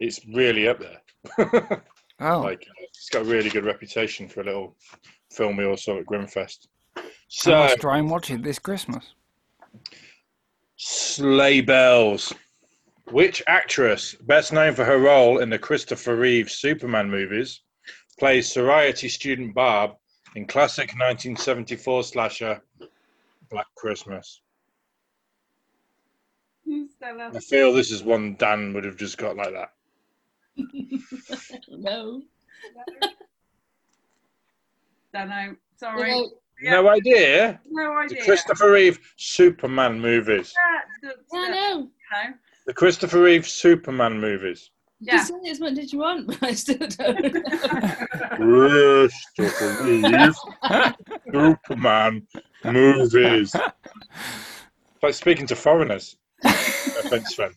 It's really up there. Oh, like it's got a really good reputation for a little film we all saw at Grimfest. I So must try and watch it this Christmas. Sleigh Bells. Which actress, best known for her role in the Christopher Reeve Superman movies, plays Variety student Barb in classic 1974 slasher Black Christmas? Stella. I feel this is one Dan would have just got like that. no. Don't know. Sorry. No. Yeah. No idea. No The idea. Christopher Reeve Superman movies. Yeah, the- Yeah, the- no. you know. The Christopher Reeve Superman movies. Yeah. Just say as much as you want, but I still don't. Christopher Reeve Superman movies. It's like speaking to foreigners. No Offense, Sven.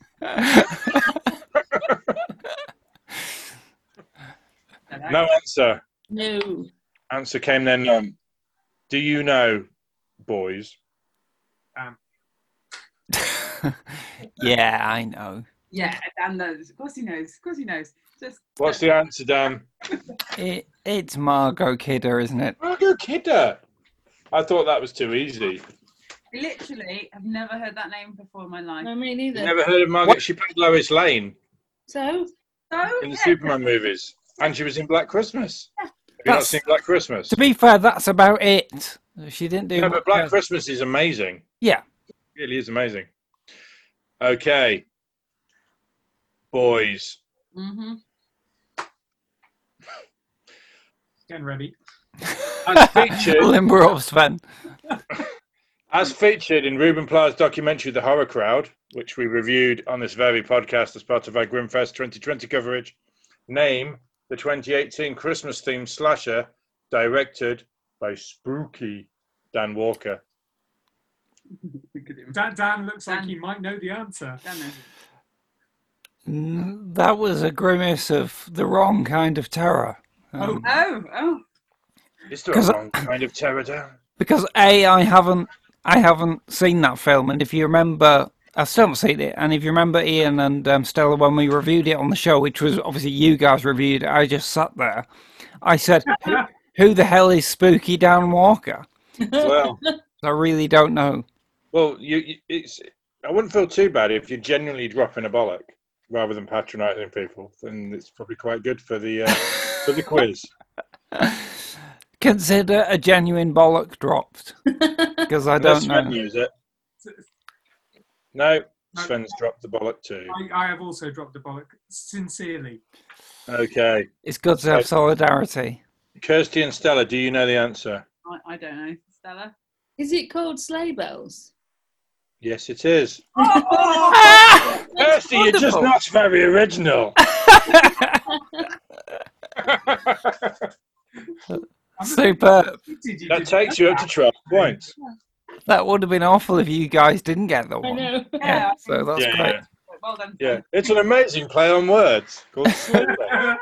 No answer. no. Answer came then. Um, do you know, boys? yeah, I know. Yeah, Dan knows. Of course he knows. Of course he knows. Just What's the answer, Dan? It, it's Margot Kidder, isn't it? Margot Kidder. I thought that was too easy. Literally, I've never heard that name before in my life. No, me neither. Never heard of Margaret. She played Lois Lane So, So in the yeah, Superman movies, and she was in Black Christmas. Have you not seen Black Christmas? To be fair, that's about it. She didn't do. No, but Black else. Christmas is amazing. Yeah. It really is amazing. Okay, boys. hmm Getting ready. As featured, Limber up, Sven. As featured in Ruben Pla's documentary "The Horror Crowd," which we reviewed on this very podcast as part of our Grimfest 2020 coverage. Name the 2018 Christmas themed slasher directed by spooky Dan Walker. Dan, Dan looks like he might know the answer. Dan knows. Mm, That was a grimace of the wrong kind of terror. Um, Oh, oh. Is there a 'Cause I- wrong kind of terror, Dan? because a I haven't I haven't seen that film, and if you remember, I still haven't seen it. And if you remember Ian and um, Stella when we reviewed it on the show, which was obviously you guys reviewed, it, I just sat there. I said, "Who, who the hell is Spooky Dan Walker?" Well, I really don't know. well, you, you it's. I wouldn't feel too bad if you're genuinely dropping a bollock rather than patronising people. Then it's probably quite good for the uh, for the quiz. Consider a genuine bollock dropped because I don't Sven know. knows it. No, Sven's dropped the bollock too. I, I have also dropped the bollock sincerely. Okay, It's good to have solidarity. Kirsty and Stella, do you know the answer? I, I don't know. Stella? is it called sleigh bells? Yes, it is. Ah! Kirsty, you're just Wonderful. not very original. Superb. That takes you up to 12 points. That would have been awful if you guys didn't get the I one. know. Yeah, so that's Yeah, great. yeah. Well done. Yeah, it's an amazing play on words called Sleigh Bells.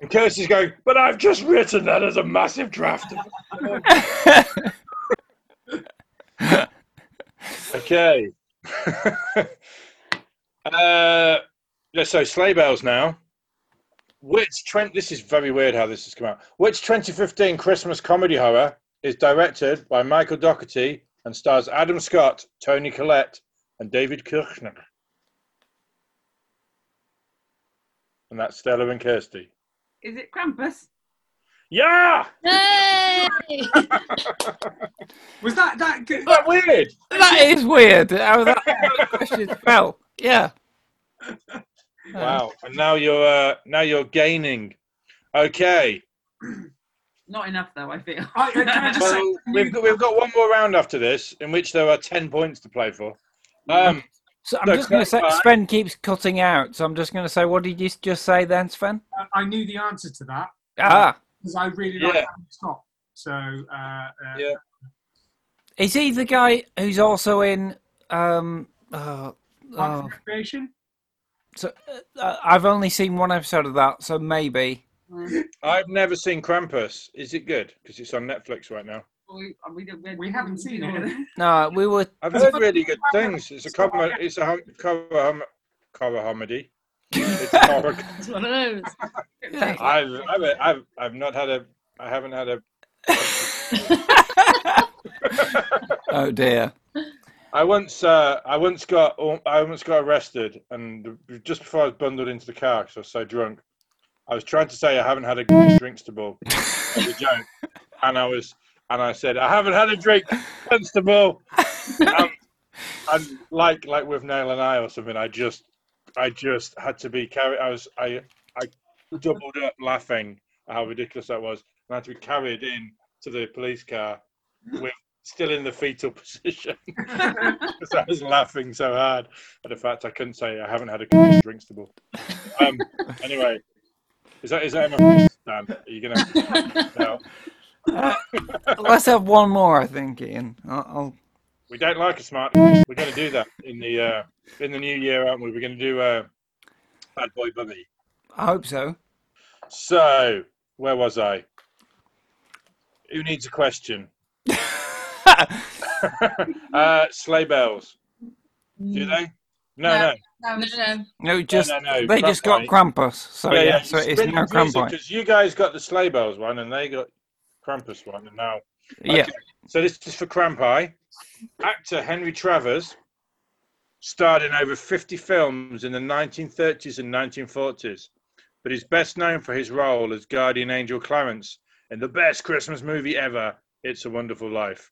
And Kirsty's going, but I've just written that as a massive draft. okay. uh, yeah, so sleigh bells now. Which Trent? This is very weird how this has come out. Which 2015 Christmas comedy horror is directed by Michael Dougherty and stars Adam Scott, Toni Collette, and David Kirchner? And that's Stella and Kirsty. Is it Krampus? Yeah! Yay! Was that that good? Is that weird? That is weird. How that, how that question fell. Yeah. Wow. And now you're uh, now you're gaining. Okay. Not enough, though, I feel. I, can I just say, Well, we've got, we've got one more round after this, in which there are ten points to play for. Um, So I'm No, just going to say, clarify. Sven keeps cutting out. So I'm just going to say, what did you just say then, Sven? I knew the answer to that Ah, because I really like Yeah. Adam Scott. So uh, uh, Yeah. is he the guy who's also in? Um, uh, Parks oh, and Recreation. So uh, uh, I've only seen one episode of that, so maybe. Mm. I've never seen Krampus. Is it good? Because it's on Netflix right now. we, uh, we, don't- We haven't seen it. No, we were. I've heard really good things. It's a com- It's a hom- horror hom- horror comedy. It's. It's one of those. Yeah. I've, I've, I've, I've not had a. I haven't had a. Oh dear. I once, uh, I once got, I once got arrested, and just before I was bundled into the car because I was so drunk, I was trying to say I haven't had a drinkstable as a joke, and I was, and I said I haven't had a drink, Constable, um, and like, like Withnail and I or something, I just, I just had to be carried. I was, I, I doubled up laughing at how ridiculous that was, and I had to be carried in to the police car with still in the fetal position because I was laughing so hard at the fact I couldn't say I haven't had a drinkstable. Um, anyway, is that is that enough, Dan? Are you gonna? No, Uh, let's have one more, I think, Ian. I'll, I'll we don't like a smart. We're going to do that in the uh, in the new year, aren't we? We're going to do uh, Bad Boy Bubby. I hope so. So where was I? Who needs a question? uh, sleigh bells. Do they? No, no. No, No, no. No, just no, no, they just got Krampus. Krampus. So yeah, so it's now Krampus. Because you guys got the sleigh bells one and they got Krampus one, and now Yeah. So this is for Crampi. Actor Henry Travers starred in over 50 films in the 1930s and 1940s, but he's best known for his role as guardian angel Clarence in the best Christmas movie ever, It's a Wonderful Life.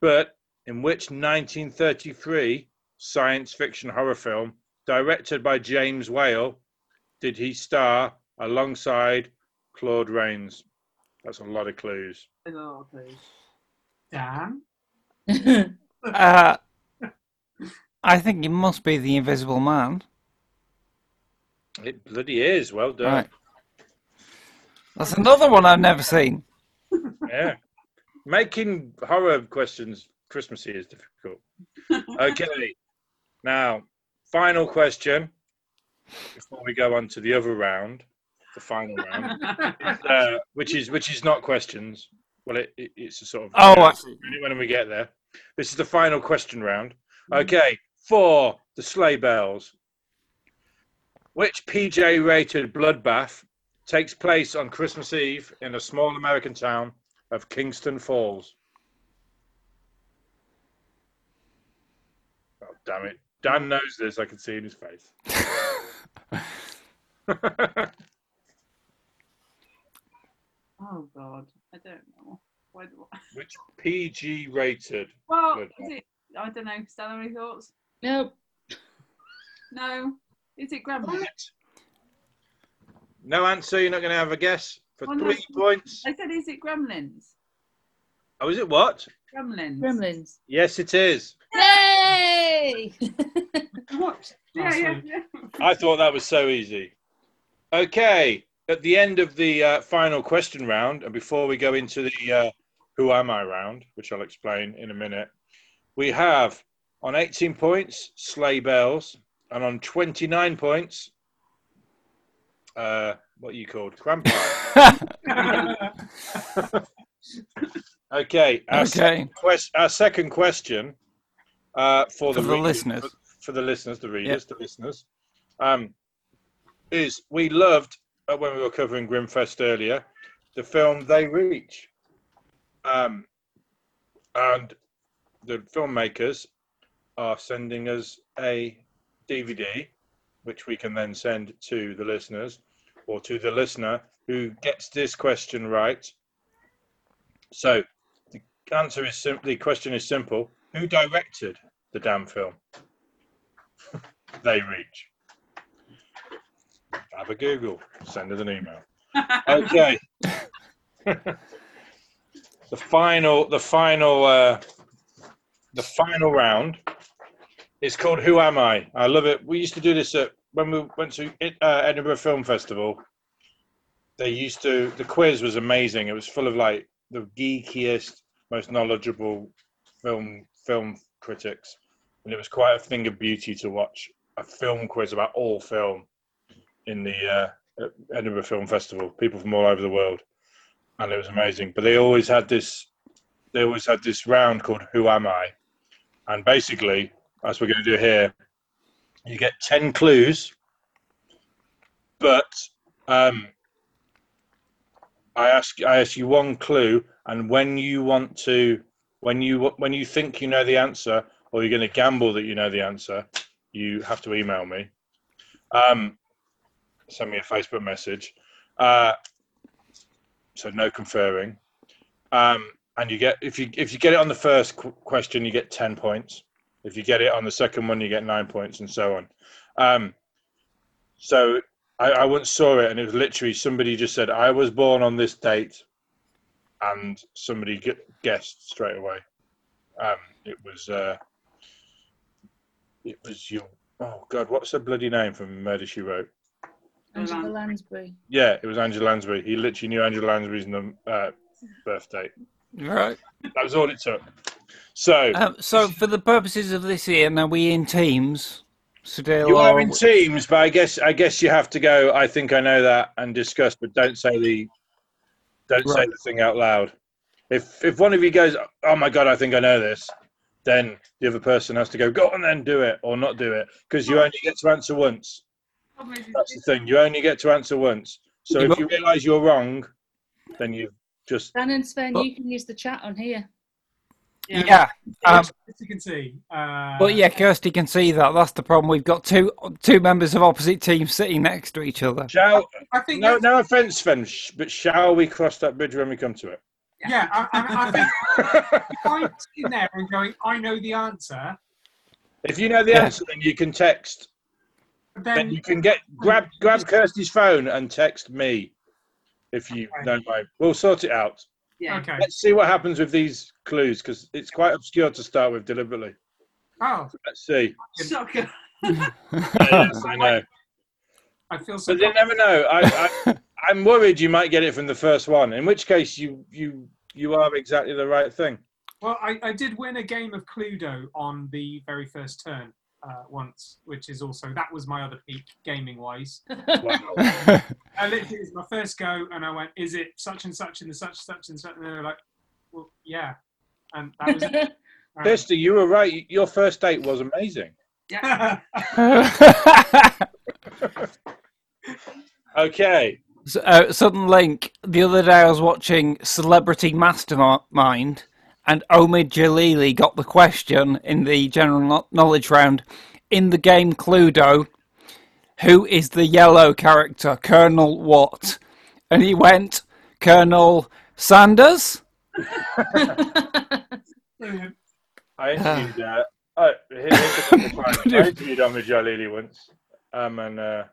But in which 1933 science fiction horror film, directed by James Whale, did he star alongside Claude Rains? That's a lot of clues. Oh, please. Dan. Uh, I think it must be the Invisible Man. It bloody is. Well done. Right. That's another one I've never seen. Yeah. Making horror questions Christmassy is difficult. Okay. Now, final question before we go on to the other round, the final round, uh, which is which is not questions. Well, it, it, it's a sort of Oh, I see. when we get there. This is the final question round. Okay, for the sleigh bells. Which PG rated bloodbath takes place on Christmas Eve in a small American town of Kingston Falls? Oh, damn it. Dan knows this. I can see in his face. Oh God, I don't know. Why do I... Which PG rated? Well, is it? I don't know. Stella, any thoughts? no. No. Is it Gremlins? No answer. You're not going to have a guess for Oh, no. three points. I said, is it Gremlins? Oh, is it what? Gremlins. Gremlins. Yes, it is. Yay! What? Yeah, yeah, yeah. I thought that was so easy. Okay, at the end of the uh, final question round, and before we go into the uh, Who Am I round, which I'll explain in a minute, we have on 18 points Sleigh Bells, and on 29 points, uh, what are you called? Crampi. okay, our, Okay. Second quest- our second question uh, for, For the, the readers- listeners. For, for the listeners, the readers, the listeners, um, is we loved uh, when we were covering Grimfest earlier the film They Reach, um, and the filmmakers are sending us a DVD, which we can then send to the listeners or to the listener who gets this question right. So the answer is simply The question is simple. Who directed the damn film? they reach. Have a Google. Send us an email. Okay. the final, the final, uh, the final round is called "Who Am I?" I love it. We used to do this at, when we went to uh, Edinburgh Film Festival. They used to. The quiz was amazing. It was full of like the geekiest, most knowledgeable film film critics, and it was quite a thing of beauty to watch a film quiz about all film in the uh, Edinburgh Film Festival. People from all over the world, and it was amazing. But they always had this. They always had this round called "Who Am I?" And basically, as we're going to do here, you get ten clues, but um, I ask I ask you one clue, and when you want to, when you when you think you know the answer, or you're going to gamble that you know the answer, you have to email me. Um, send me a Facebook message. Uh, so no conferring. Um, and you get if you if you get it on the first qu- question, you get ten points. If you get it on the second one, you get nine points, and so on. Um, so I, I once saw it, and it was literally somebody just said, "I was born on this date," and somebody gu- guessed straight away. Um, it was uh, it was your oh god, what's the bloody name from Murder She Wrote? Angela Lansbury. Yeah, it was Angela Lansbury. He literally knew Angela Lansbury's num- uh, birth date. Right. That was all it took. So Um, so, for the purposes of this year, are we in teams? Still, you are or- in teams, but I guess I guess you have to go. I think I know that and discuss, but don't say the don't say the thing out loud. If if one of you goes, oh my god, I think I know this, then the other person has to go, go on then, do it or not do it, because you only get to answer once. That's the thing. You only get to answer once. So if you realise you're wrong, then you just Dan and Sven, But- you can use the chat on here. Yeah. Um, As you can see. Uh, but yeah, Kirsty can see that. That's the problem. We've got two two members of opposite teams sitting next to each other. shall. I think No, no offence, Sven, sh- but shall we cross that bridge when we come to it? Yeah, I, I, I think if I'm sitting there and going, I know the answer, If you know the Yeah. answer, then you can text. then, Then you can get grab grab Kirsty's phone and text me. If you Okay. don't mind, we'll sort it out. Yeah. Okay. Let's see what happens with these clues because it's quite obscure to start with deliberately. Oh, Let's see. Shocker. yes, I know, I feel so. but you never know. I, I I'm worried you might get it from the first one. In which case, you you you are exactly the right thing. Well, I, I did win a game of Cluedo on the very first turn uh, once, which is also that was my other peak gaming wise. Wow. I literally it was my first go, and I went, "Is it such and such and the such such and such?" And they were like, "Well, yeah," and that was it. Right. Kirsty, you were right. Your first date was amazing. Yeah. Okay. So, uh, sudden link. The other day I was watching Celebrity Mastermind, and Omid Djalili got the question in the general knowledge round in the game Cluedo. Who is the yellow character? Colonel what? And he went, Colonel Sanders. I interviewed. Uh, couple. I interviewed Djalili once, um, and uh,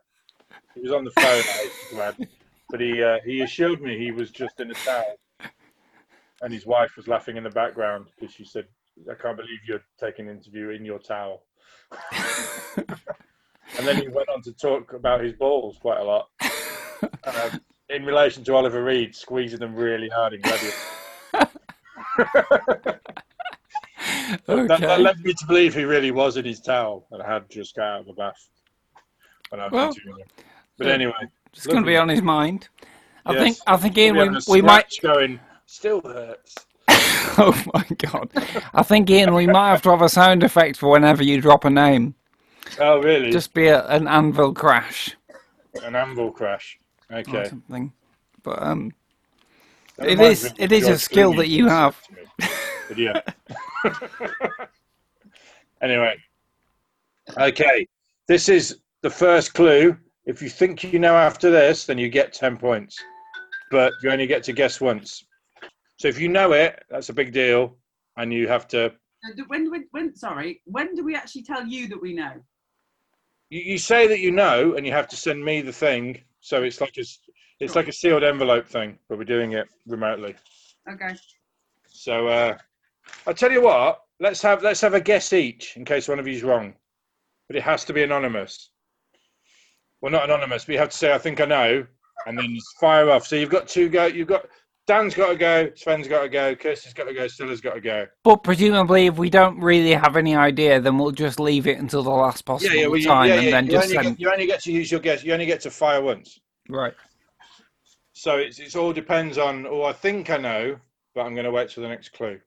he was on the phone. Glad, but he uh, he assured me he was just in a towel, and his wife was laughing in the background because she said, "I can't believe you're taking an interview in your towel." and then he went on to talk about his balls quite a lot, uh, in relation to Oliver Reed squeezing them really hard in Gladiator. That, that led me to believe he really was in his towel and had just got out of the bath when I was Well. But anyway, It's going to be on his mind. I Yes. think. I think Ian, we, we might. going. Still hurts. Oh my god! I think Ian, we might have to have a sound effect for whenever you drop a name. Oh, really? Just be a, an anvil crash an anvil crash. or Okay. something. But um, That it is it is a skill that you have. But yeah. anyway. Okay. This is the first clue. If you think you know after this, then you get 10 points. But you only get to guess once. So if you know it, that's a big deal. And you have to When, when, when, sorry, when do we actually tell you that we know? you, you say that you know and you have to send me the thing so it's like a it's like a sealed envelope thing but we're doing it remotely Okay. so uh i'll tell you what let's have let's have a guess each in case one of you's wrong but it has to be anonymous well not anonymous but you have to say i think i know and then fire off so you've got two go you've got dan's got to go sven's got to go kirsty's got to go stella's got to go But presumably, if we don't really have any idea, then we'll just leave it until the last possible yeah yeah, well, you, time, yeah, and then you, just only send. get, you only get to use your guess you only get to fire once Right. So it's it's all depends on. Oh, I think I know, but I'm going to wait till the next clue,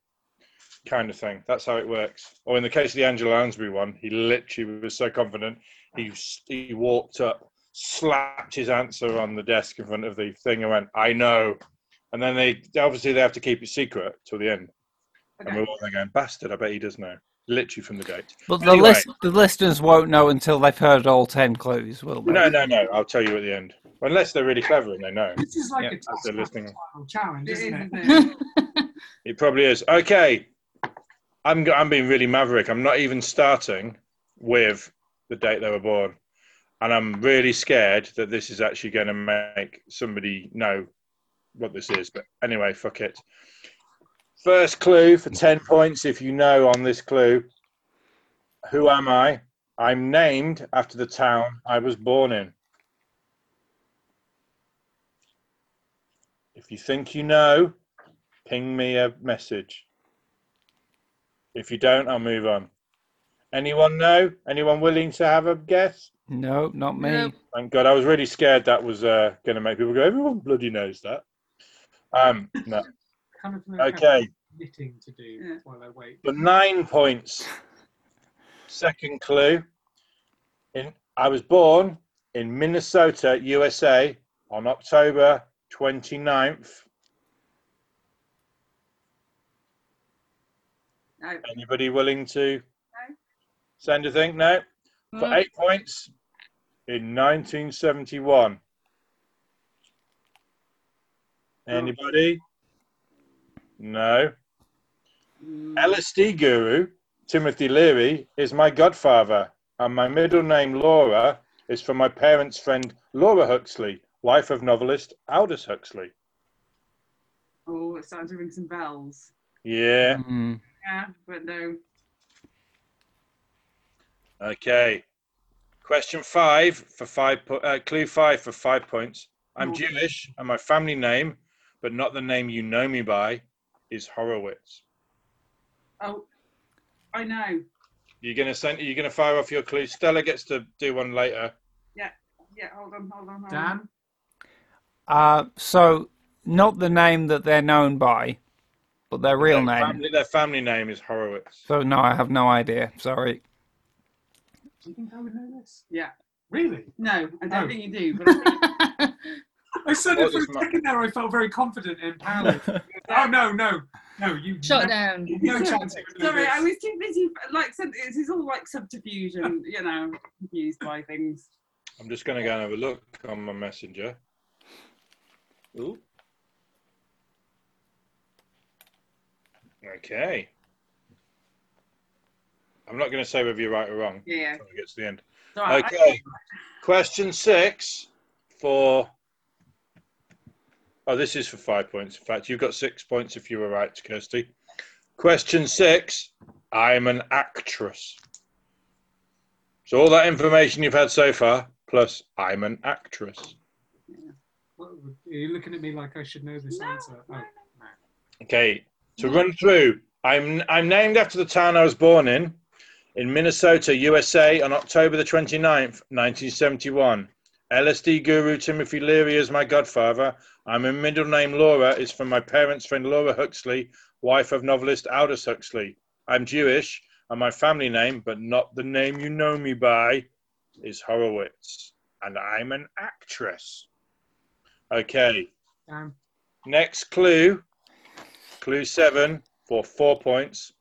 kind of thing. That's how it works. Or in the case of the Angela Lansbury one, he literally was so confident. He he walked up, slapped his answer on the desk in front of the thing, and went, "I know." And then they obviously they have to keep it secret till the end. And we're all there going, "Bastard! I bet he does know." Literally from the date. But the Anyway. list the listeners won't know until they've heard all ten clues, will they? No, no, no. I'll tell you at the end. Unless they're really clever and they know. This is like Yeah, a as listening. Taskmaster challenge, is, it? isn't it? It probably is. Okay. I'm go- I'm being really maverick. I'm not even starting with the date they were born. And I'm really scared that this is actually going to make somebody know what this is. But anyway, fuck it. First clue for 10 points if you know on this clue. Who am I? I'm named after the town I was born in. If you think you know, ping me a message. If you don't, I'll move on. Anyone know? Anyone willing to have a guess? No, not me. No. Thank God. I was really scared that was uh, going to make people go, everyone bloody knows that. Um, no. Coming from the Okay. knitting to do Yeah. while I wait. For nine points. Second clue. In I was born in Minnesota, USA on October 29th. No. Anybody willing to No. send a thing? No. For No. eight points in 1971. Anybody? No. Mm, LSD guru Timothy Leary is my godfather, and my middle name Laura is from my parents' friend Laura Huxley, wife of novelist Aldous Huxley. Oh, it's starting to ring some bells. Yeah. Mm. Yeah, but no. Okay. Question five for five. Po- uh, clue five for five points. I'm Oh. Jewish, and my family name, but not the name you know me by, is Horowitz. Oh, I know. You're gonna send. You're gonna fire off your clue. Stella gets to do one later. Yeah, yeah. hold on, hold on, hold on. Dan, Uh, so, not the name that they're known by, but their real their name. Family, their family name is Horowitz. So, no, I have no idea. Sorry. do you think I would know this? Yeah. Really? No, I don't Oh. think you do. But I think, I said What it for does a my- second there. I felt very confident in Pally. oh no, no, no! You Shut no, down. No chance. you would know sorry. I was too busy. Like, this is all like subterfuge and you know, confused by things. I'm just going to go and have a look on my messenger. Ooh. Okay. I'm not going to say whether you're right or wrong Yeah. until we get to the end. So I- Okay. Question six for. Oh, this is for five points. In fact, you've got six points if you were right, Kirsty. Question six I'm an actress. So, all that information you've had so far, plus I'm an actress. What, are you looking at me like I should know this No, answer? no, Oh, no. no. Okay, to run through, I'm I'm named after the town I was born in, in Minnesota, USA, on October the 29th, 1971. LSD guru Timothy Leary is my godfather. I'm a middle name Laura is from my parents' friend Laura Huxley, wife of novelist Aldous Huxley. I'm Jewish, and my family name, but not the name you know me by, is Horowitz. And I'm an actress. Okay, next clue. Clue seven for four points.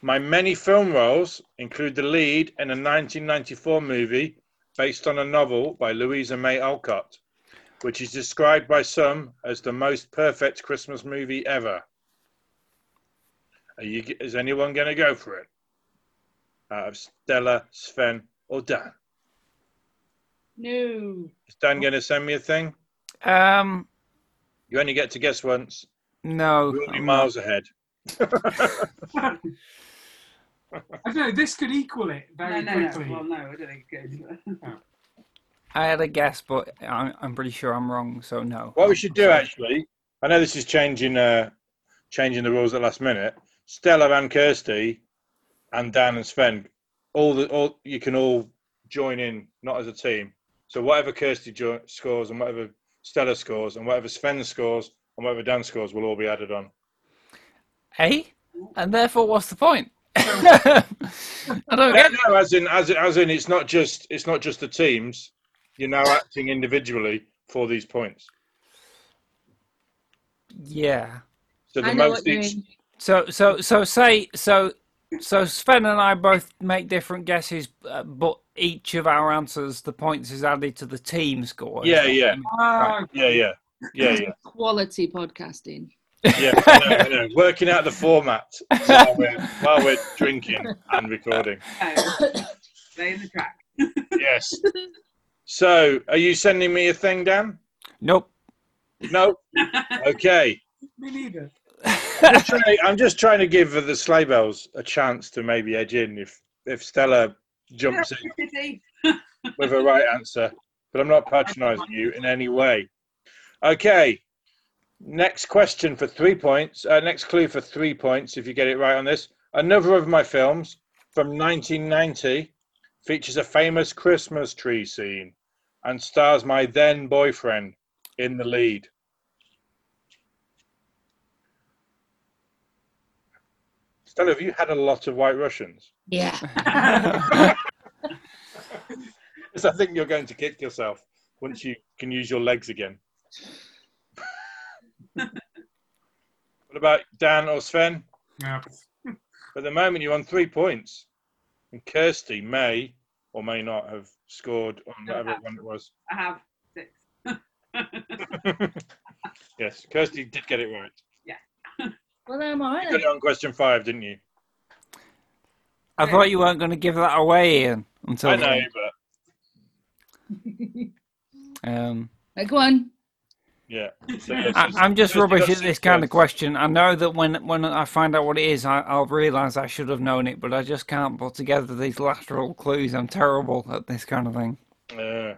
My many film roles include the lead in a 1994 movie based on a novel by Louisa May Alcott, which is described by some as the most perfect Christmas movie ever. Are you, is anyone going to go for it? Out of Stella, Sven, or Dan? No. Is Dan going to send me a thing? Um, You only get to guess once. no. We'll be I'm not. miles ahead. I don't know. This could equal it very no, no. quickly. Well, no, I don't think it could. I had a guess, but I'm, I'm pretty sure I'm wrong, so no. What we should do actually, I know this is changing uh changing the rules at last minute. Stella and Kirsty and Dan and Sven, all the all you can all join in, not as a team. So whatever Kirsty jo- scores and whatever Stella scores and whatever Sven scores and whatever Dan scores will all be added on. Eh? And therefore, what's the point? I don't No, get no, as in as as in it's not just it's not just the teams. You're now acting individually for these points. Yeah. So the I know most what each. So, so, so say, so, so Sven and I both make different guesses, uh, but each of our answers, the points is added to the team score. Yeah, yeah. what you mean? Ah, yeah, yeah, yeah, yeah. Quality podcasting. Yeah, I know, I know. working out the format while we're, while we're drinking and recording. No. Stay the track. Yes. So, are you sending me a thing, Dan? Nope. Nope. Okay. me neither. I'm just, trying, I'm just trying to give the sleigh bells a chance to maybe edge in if if Stella jumps in with a right answer. But I'm not patronising you in any way. Okay. Next question for three points. Uh, next clue for three points if you get it right on this. Another of my films from 1990 features a famous Christmas tree scene and stars my then boyfriend in the lead. Stella, have you had a lot of White Russians? Yeah. Because I think you're going to kick yourself once you can use your legs again. what about Dan or Sven? Yeah. At the moment, you're on three points. And Kirsty may or may not have scored on whatever one it was. I have six. yes, Kirsty did get it right. Yeah. Well, then I'm You got it on question five, didn't you? I thought you weren't going to give that away, Ian. Until I know, then. but Um, Right, go on. yeah. I, I'm just Kirsty rubbish at this six kind of question. I know that when when I find out what it is, I, I'll realise I should have known it, but I just can't put together these lateral clues. I'm terrible at this kind of thing. Yeah.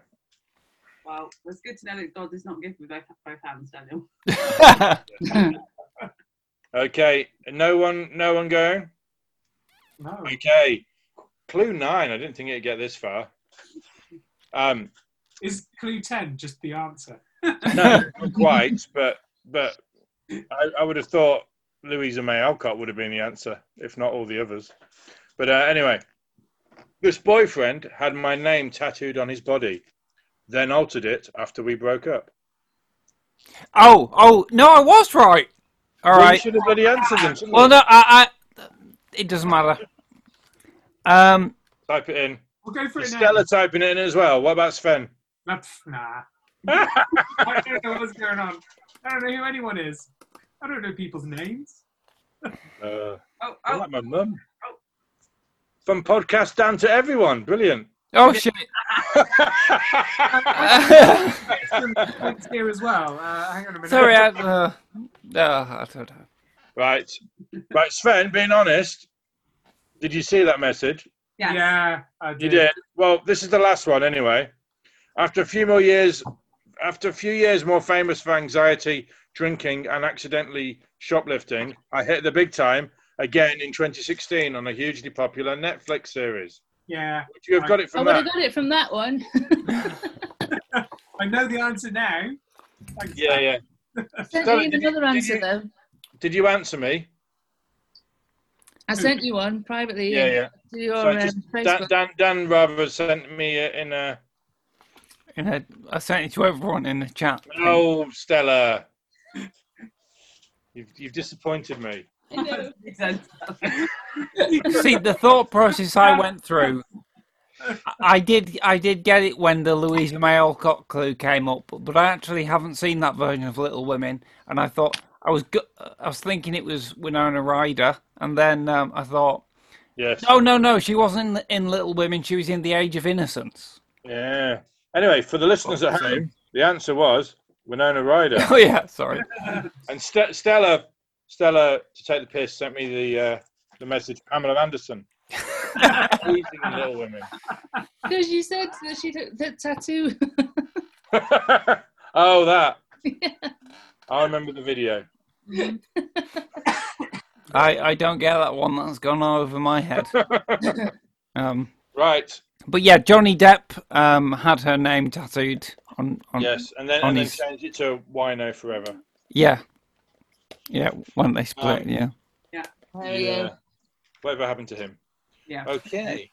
well, it's good to know that God does not give with both, both hands, Daniel. okay, no one, no one going. No. Okay, clue nine. I didn't think it'd get this far. Um, Is clue 10 just the answer? No, not quite, but but I, I would have thought Louisa May Alcott would have been the answer, if not all the others. But uh, anyway, this boyfriend had my name tattooed on his body, then altered it after we broke up. oh, oh no, I was right. All Well, you should have bloody answered them. Well, you? no, I, I. It doesn't matter. Um, Type it in. We'll go for Is it now. Stella typing it in as well. What about Sven? Nah, pff, nah. I don't know what's going on. I don't know who anyone is. I don't know people's names. Uh, Oh, I oh, like my mum. From podcast down to everyone. Brilliant. oh shit. Some points here as well. Uh, hang on a minute. Sorry, I, uh, no, I don't know. right. Right, Sven, being honest, did you see that message? yes. Yeah, I did. You did. Well, this is the last one anyway. After a few more years, after a few years more famous for anxiety, drinking, and accidentally shoplifting, I hit the big time again in 2016 on a hugely popular Netflix series. Yeah, Would you have got it from I from would that? have got it from that one. I know the answer now. Thanks. Yeah, yeah. sent Stella, you did you- another did answer you- though. Did you answer me? I sent you one privately. Yeah, yeah. To your So um, Dan, Dan, Dan rather sent me uh, in a. In a, I sent it to everyone in the chat. Oh, Stella. You've, you've disappointed me. See, the thought process I went through, I- I did, I did get it when the Louisa May Alcott clue came up, but, but I actually haven't seen that version of Little Women, and I thought I was, go- I was thinking it was Winona Ryder, and then um, I thought, Yes. no, no, no, she wasn't in, in Little Women, she was in The Age of Innocence. Yeah. Anyway, for the listeners at home, the answer was Winona Ryder. Oh yeah, sorry. and Ste- Stella, Stella, to take the piss, sent me the uh, the message. Pamela Anderson. Amazing Little Women. Because you said that she took the tattoo. oh, that. I remember the video. I, I don't get that one. That's gone over my head. Um, Right. But yeah, Johnny Depp um, had her name tattooed on. on Yes, and then on and then his- changed it to Wino Forever. Yeah, yeah. When they split, Um, yeah. There we go. Whatever happened to him? Yeah. Okay.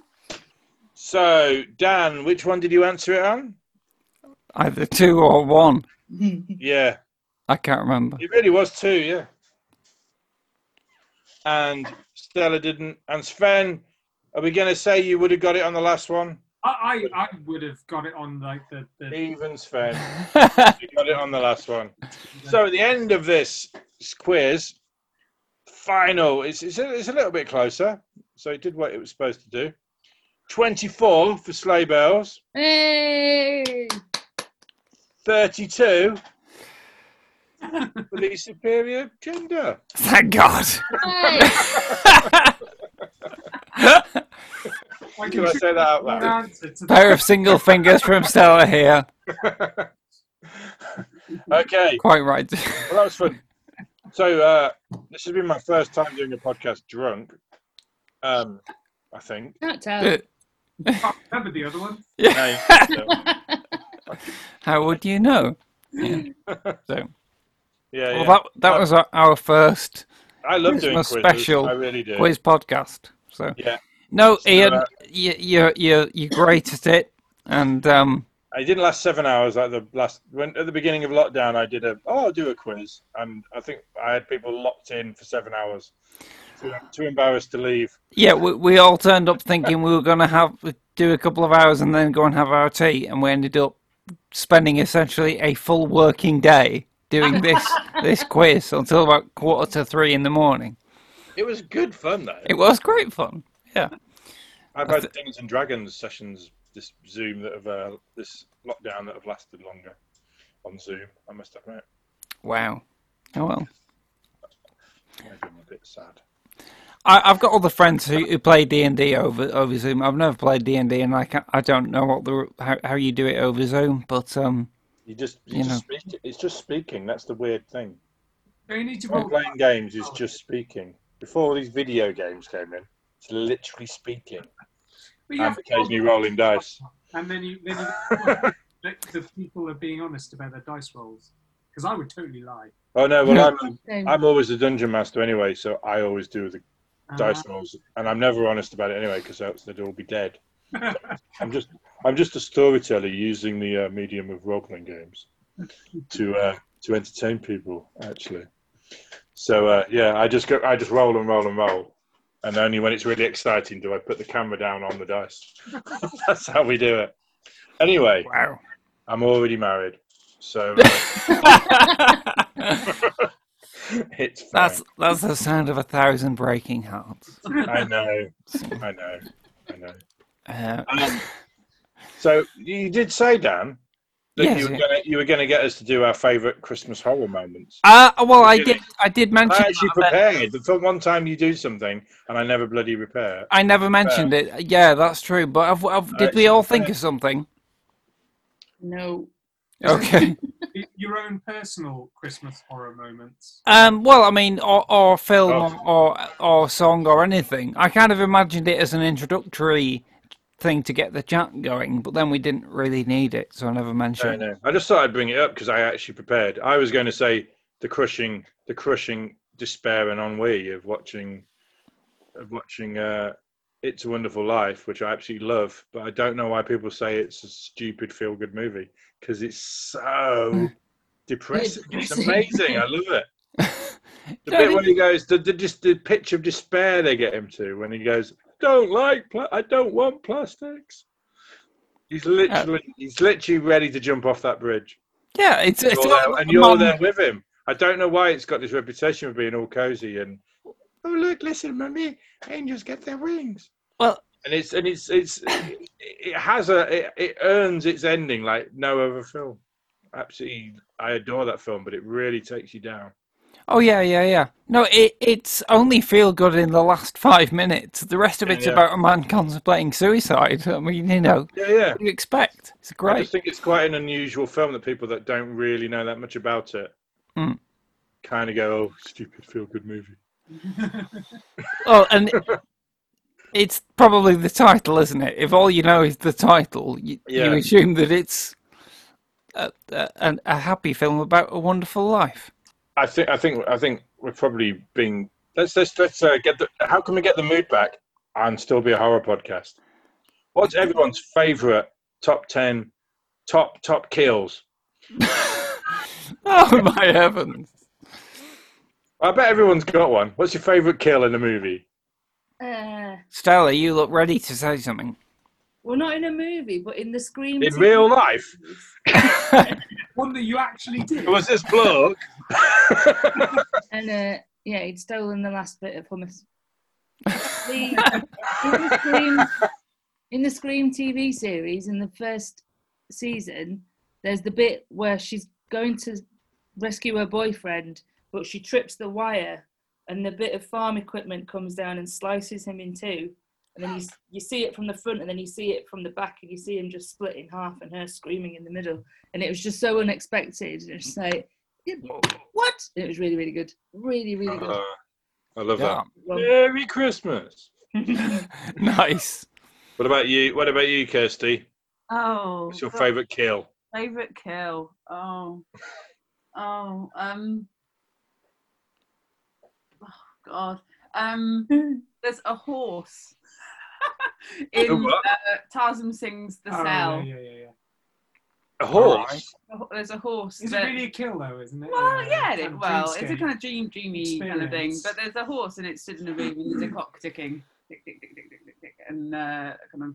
so, Dan, which one did you answer it on? Either two or one. Yeah, I can't remember. it really was two. Yeah. And Stella didn't. And Sven, are we going to say you would have got it on the last one? I, I, I would have got it on like the, the Even Sven. Got it on the last one. So at the end of this quiz, final, it's, it's, a, it's a little bit closer. So it did what it was supposed to do. 24 for sleigh bells, Hey! 32 for the superior gender. Thank God. Hey! I Can I say that out loud? Pair of single fingers from Stella here. Okay, Quite right. well, that was fun. So uh, this has been my first time doing a podcast drunk. Um, I think. Can't tell. I remember the other one. yeah. No, How would you know? Yeah. So, yeah, well, yeah. that that was our, our first I love doing Christmas quizzes. special I really do. quiz podcast. So Yeah. No, So, Ian, uh, you, you're you're you're great at it, and um, I didn't last seven hours like the last when at the beginning of lockdown. I did a oh I'll do a quiz, and I think I had people locked in for seven hours. Too, too embarrassed to leave. yeah, we, we all turned up thinking we were going to have do a couple of hours and then go and have our tea, and we ended up spending essentially a full working day doing this this quiz until about quarter to three in the morning. It was good fun though. It was great fun. Yeah. I've I had Dungeons and Dragons sessions this Zoom that have uh, this lockdown that have lasted longer on Zoom. I must admit, Wow. Oh well. maybe I'm a bit sad. I, I've got other friends who, who play D and D over over Zoom. I've never played D and D, and I can I don't know what the how, how you do it over Zoom, but um, You just you, You just speak. It's just speaking. That's the weird thing. You need to When playing games is just speaking. Before these video games came in, it's literally speaking But you and have to roll- occasionally rolling dice. And then you, then you the people are being honest about their dice rolls. Because I would totally lie. Oh no, well I'm I'm always the dungeon master anyway, so I always do the Uh, dice rolls, and I'm never honest about it anyway because else they'd all be dead. I'm just I'm just a storyteller using the uh, medium of role playing games to uh, to entertain people actually. So uh, yeah, I just go I just roll and roll and roll, and only when it's really exciting do I put the camera down on the dice. That's how we do it. Anyway, wow. I'm already married, so uh, it's fine. That's that's the sound of a thousand breaking hearts. I know, I know, I know. Uh, Um, so you did say, Dan, that Yes, you were yeah. gonna you were gonna get us to do our favourite Christmas horror moments. uh, well, I did I did mention I actually that, but prepared. For one time you do something and I never bloody repair. I never mentioned it. Yeah, that's true. But have, have, did we all think prepared. of something? No. Okay. Your own personal Christmas horror moments. Um, well, I mean, or, or film Oh. or or song or anything. I kind of imagined it as an introductory thing to get the chat going, but then we didn't really need it, so I never No, mentioned. no. I just thought I'd bring it up because I actually prepared. I was going to say the crushing, the crushing despair and ennui of watching, of watching uh, "It's a Wonderful Life," which I absolutely love. But I don't know why people say it's a stupid feel-good movie because it's so depressing. It's amazing. I love it. The No, bit it- where he goes, the, the just the pitch of despair they get him to when he goes, "Don't like, pla- I don't want plastics." He's literally, uh, he's literally ready to jump off that bridge, Yeah, it's it's there- and you're mum- there with him. I don't know why it's got this reputation of being all cozy and, oh look, listen, mummy, angels get their wings. Well, And it's and it's it's it, it has a it, it earns its ending like no other film. Absolutely, I adore that film, but it really takes you down. Oh yeah, yeah, yeah. No, it it's only feel good in the last five minutes. The rest of it's Yeah. about a man contemplating suicide. I mean, you know, Yeah, yeah. what do you expect? It's great. I just think it's quite an unusual film that people that don't really know that much about it Mm. kind of go, "Oh, stupid feel-good movie." Oh, and it's probably the title, isn't it? If all you know is the title, you, you assume that it's a, a, a happy film about a wonderful life. I think I think I think we're probably being let's let's let's uh, get the how can we get the mood back and still be a horror podcast? What's everyone's favorite top ten top top kills? Oh my heavens! I bet everyone's got one. What's your favorite kill in a movie? Uh, Stella, you look ready to say something. well, not in a movie, but in the screen. In real life? series. One that you actually did. It Was this bloke? And uh, yeah, he'd stolen the last bit of hummus. The, in, the Scream, in the Scream TV series, in the first season, there's the bit where she's going to rescue her boyfriend, but she trips the wire, and the bit of farm equipment comes down and slices him in two. And then you, you see it from the front, and then you see it from the back, and you see him just split in half, and her screaming in the middle. And it was just so unexpected. And it's like, what? It was really, really good. Really, really good. Uh, I love Yeah, that. Merry Christmas. nice. What about you? What about you, Kirsty? Oh, What's your God, favorite kill? favorite kill? Oh, oh, um, oh God. Um, there's a horse in uh, Tarsem Singh's the Oh, cell. yeah, yeah, yeah, yeah. A horse. A There's a horse. Is that- it really a kill though, isn't it? Well, yeah, it, well, it's a kind of dream, dreamy kind of thing. But there's a horse and it's stood in a room and there's a clock ticking, tick, tick, tick, tick, tick, tick, tick, and uh, kind of.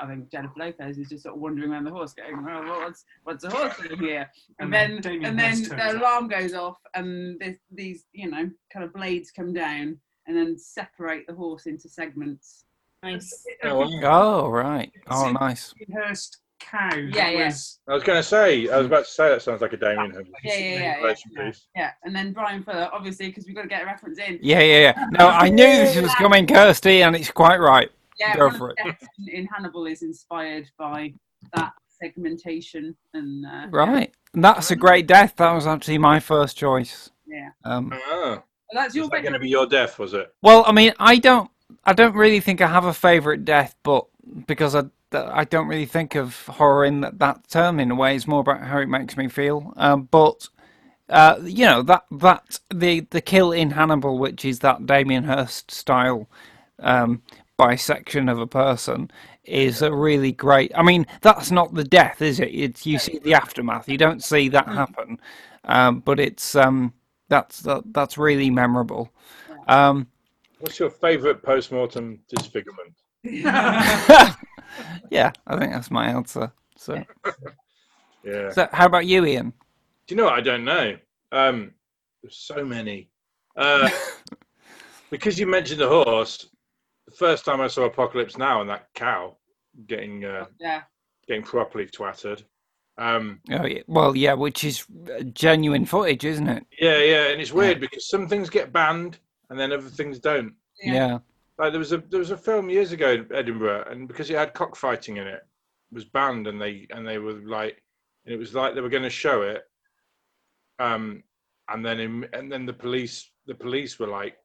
I think Jennifer Lopez is just sort of wandering around the horse, going, "Well, what's what's the horse doing here?" And, And then then and then Hirst turns the up. alarm goes off, and there's these you know kind of blades come down and then separate the horse into segments. Nice. Oh, wow. Oh, right. Oh, See- nice. Hirst cow. Yeah, that yeah. Was, I was going to say. I was about to say that sounds like a Damien Hirst Yeah, yeah, yeah, yeah, yeah. Yeah, and then Brian Fuller, obviously, because we've got to get a reference in. Yeah, yeah, yeah. No, I knew this was coming, Kirsty, and it's quite right. Yeah, Go for of the deaths in, in Hannibal is inspired by that segmentation and uh, Right. That's a great death. That was actually my first choice. Yeah. Um, Ah, Well, that's your was that going to be your death? Was it? well, I mean, I don't, I don't really think I have a favorite death, but because I, I don't really think of horror in that, that term in a way. It's more about how it makes me feel. Um, but uh, you know that that the the kill in Hannibal, which is that Damien Hirst style um, bisection of a person, is a really great. I mean, that's not the death, is it? It's you see the aftermath. You don't see that happen, um, but it's um, that's that, that's really memorable. Um, What's your favourite post-mortem disfigurement? yeah, I think that's my answer. So, Yeah. so how about you, Ian? Do you know what? I don't know. Um, there's so many. Uh, because you mentioned the horse, the first time I saw Apocalypse Now and that cow getting uh, Yeah. getting properly twatted. Um, Oh, yeah. Well, yeah, which is uh, genuine footage, isn't it? yeah, yeah, and it's weird because some things get banned and then other things don't. Yeah. Yeah. Like there was a there was a film years ago in Edinburgh, and because it had cockfighting in it, it was banned, and they and they were like, and it was like they were going to show it, um, and then in, and then the police the police were like,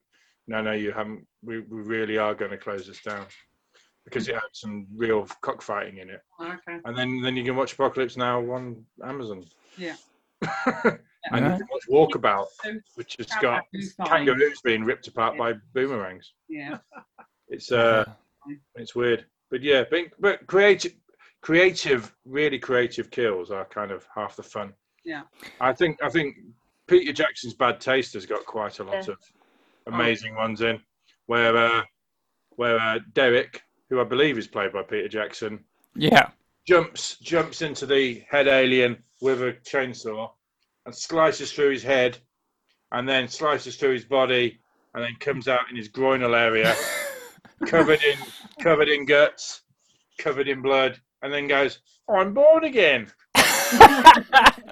no, no, you haven't. We we really are going to close this down because it had some real cockfighting in it, Okay. and then then you can watch Apocalypse Now on Amazon. Yeah. and you Right. can watch Walkabout, which has Cowboy got kangaroos being ripped apart Yeah. by boomerangs. Yeah. It's uh, it's weird, but yeah, but, but creative, creative, really creative kills are kind of half the fun. Yeah. I think I think Peter Jackson's Bad Taste has got quite a lot Yeah. of amazing ones in, where uh, where uh, Derek, who I believe is played by Peter Jackson, Yeah. jumps jumps into the head alien with a chainsaw and slices through his head, and then slices through his body, and then comes out in his groinal area, covered in covered in guts, covered in blood, and then goes, "I'm born again."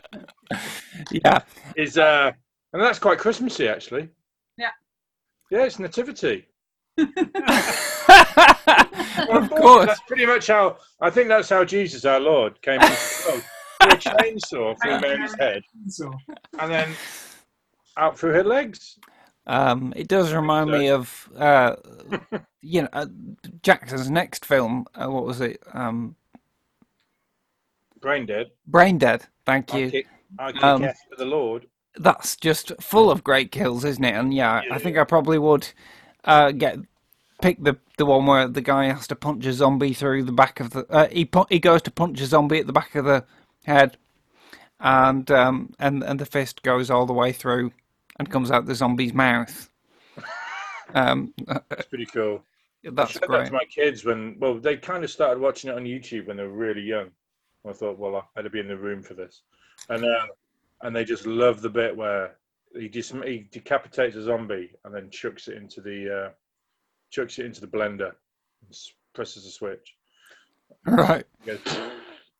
Yeah. Is uh, and that's quite Christmassy actually. Yeah. Yeah, it's nativity. of course. That's pretty much how I think that's how Jesus, our Lord, came into the world. Through a chainsaw through Mary's head, and then out through her legs. Um, it does remind me of, uh, you know, uh, Jackson's next film. Uh, what was it? Um, Brain dead. Brain Dead. Thank I you. kick, I kick Um, for the Lord. That's just full of great kills, isn't it? And yeah, I think I probably would uh, get pick the the one where the guy has to punch a zombie through the back of the. Uh, he pu- he goes to punch a zombie at the back of the head, and um and and the fist goes all the way through and comes out the zombie's mouth. Um, That's pretty cool. I that's showed that to my kids when, well, they kind of started watching it on YouTube when they were really young. I thought, well, I had to be in the room for this, and uh, and they just love the bit where he just he decapitates a zombie and then chucks it into the uh, chucks it into the blender, and presses a switch. Right. Goes,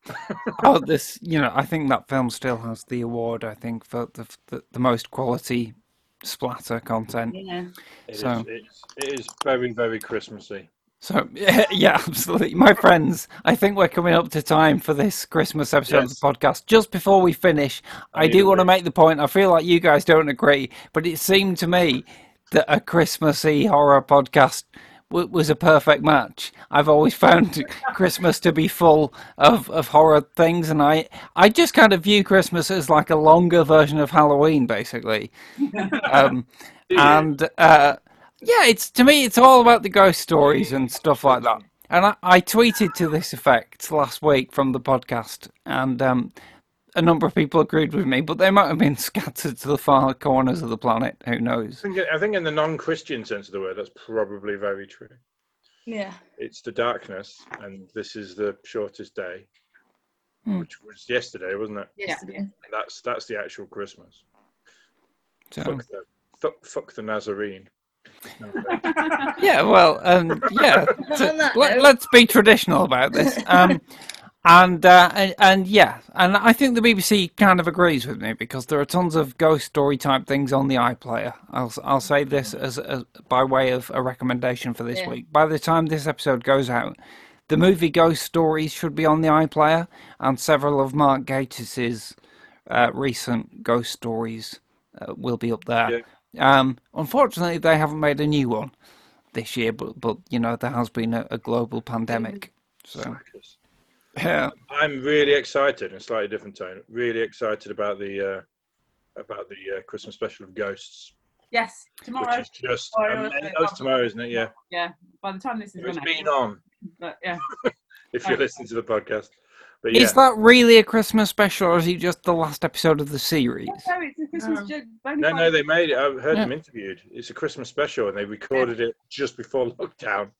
oh, this, you know, I think that film still has the award. I think for the the, the most quality splatter content. Yeah. It is, So- it's, it is very, very Christmassy. So yeah, yeah, absolutely, my friends. I think we're coming up to time for this Christmas episode of the podcast. Just before we finish, I, need do want to make the point. I feel like you guys don't agree, but it seemed to me that a Christmassy horror podcast w- was a perfect match. I've always found Christmas to be full of, of horror things, and I I just kind of view Christmas as like a longer version of Halloween, basically. um, and uh, yeah, it's to me, it's all about the ghost stories and stuff like that. And I, I tweeted to this effect last week from the podcast, and um, a number of people agreed with me, but they might have been scattered to the far corners of the planet. Who knows? I think, I think in the non-Christian sense of the word, that's probably very true. Yeah. It's the darkness, and this is the shortest day, Hmm. which was yesterday, wasn't it? Yesterday. That's that's the actual Christmas. So, Fuck the fuck, fuck the Nazarene. yeah, well, um, yeah. so let, let's be traditional about this. Um, and, uh, and and yeah, and I think the BBC kind of agrees with me because there are tons of ghost story type things on the iPlayer. I'll I'll say this as, as by way of a recommendation for this Yeah. week. By the time this episode goes out, the movie Ghost Stories should be on the iPlayer, and several of Mark Gatiss's uh, recent ghost stories uh, will be up there. Um, unfortunately, they haven't made a new one this year, but but you know there has been a, a global pandemic, so Slackers. Yeah. I'm really excited, in a slightly different tone. Really excited about the uh, about the uh, Christmas special of Ghosts, Yes, which tomorrow. is just Tomorrow, amazing. Oh, it's tomorrow, isn't it? Yeah, Yeah, by the time this is it's going been on. But yeah, If you're listening to the podcast, but yeah, Is that really a Christmas special, or is it just the last episode of the series? no, it's a Christmas joke. no, no, they made it. I've heard Yeah. them interviewed. It's a Christmas special, and they recorded it just before lockdown.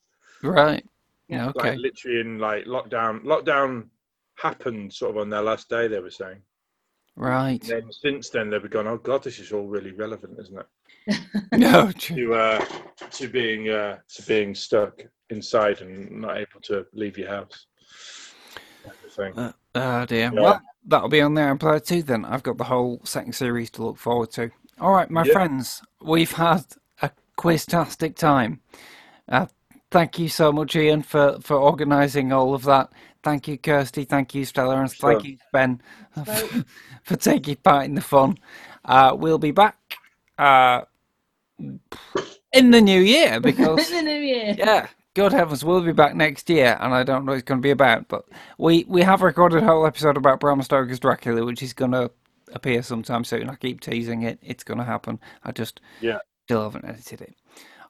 Right. Yeah. Okay. Like literally in like lockdown. Lockdown happened sort of on their last day. They were saying. Right. And then since then they've gone. Oh God, this is all really relevant, isn't it? No. To uh, to being uh, to being stuck inside and not able to leave your house. Uh, oh dear. Yeah. Well, that'll be on there in player too. Then I've got the whole second series to look forward to. All right, my Yeah. friends, we've had a quiztastic time. Uh, thank you so much, Ian, for for organising all of that. Thank you, Kirsty. Thank you, Stella, and thank you, Ben, for, for taking part in the fun. Uh, we'll be back uh, in the new year because In the new year. yeah, good heavens, we'll be back next year, and I don't know what it's going to be about, but we we have recorded a whole episode about Bram Stoker's Dracula, which is going to appear sometime soon. I keep teasing it; it's going to happen. I just Yeah. still haven't edited it.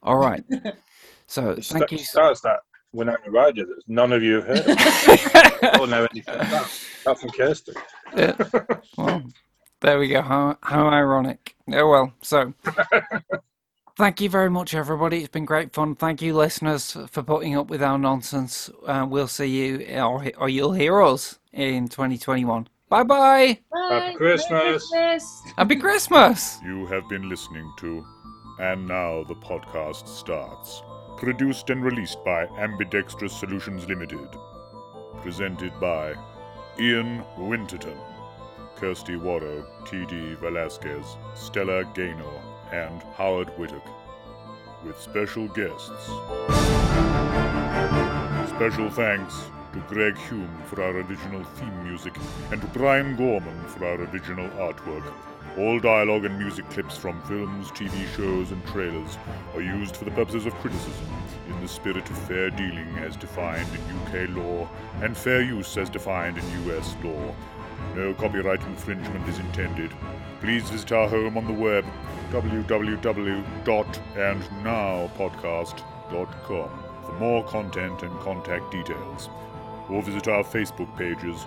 All right, so It thank sta- you. Stars that Winona Ryder that none of you have heard of or know anything about. Apart from Kirsty. Yeah. Well, there we go. How how ironic. Oh well. So, thank you very much, everybody. It's been great fun. Thank you, listeners, for putting up with our nonsense. Uh, we'll see you, or or you'll hear us in 2021. Bye bye. Bye. Happy Christmas. Christmas. Happy Christmas. You have been listening to And Now the Podcast Starts. Produced and released by Ambidextrous Solutions Limited. Presented by Ian Winterton, Kirsty Wardo, T.D. Velasquez, Stella Gaynor, and Howard Whittock. With special guests. Special thanks to Greg Hume for our original theme music and to Brian Gorman for our original artwork. All dialogue and music clips from films, TV shows, and trailers are used for the purposes of criticism in the spirit of fair dealing as defined in UK law and fair use as defined in US law. No copyright infringement is intended. Please visit our home on the web www.andnowpodcast.com for more content and contact details. Or visit our Facebook pages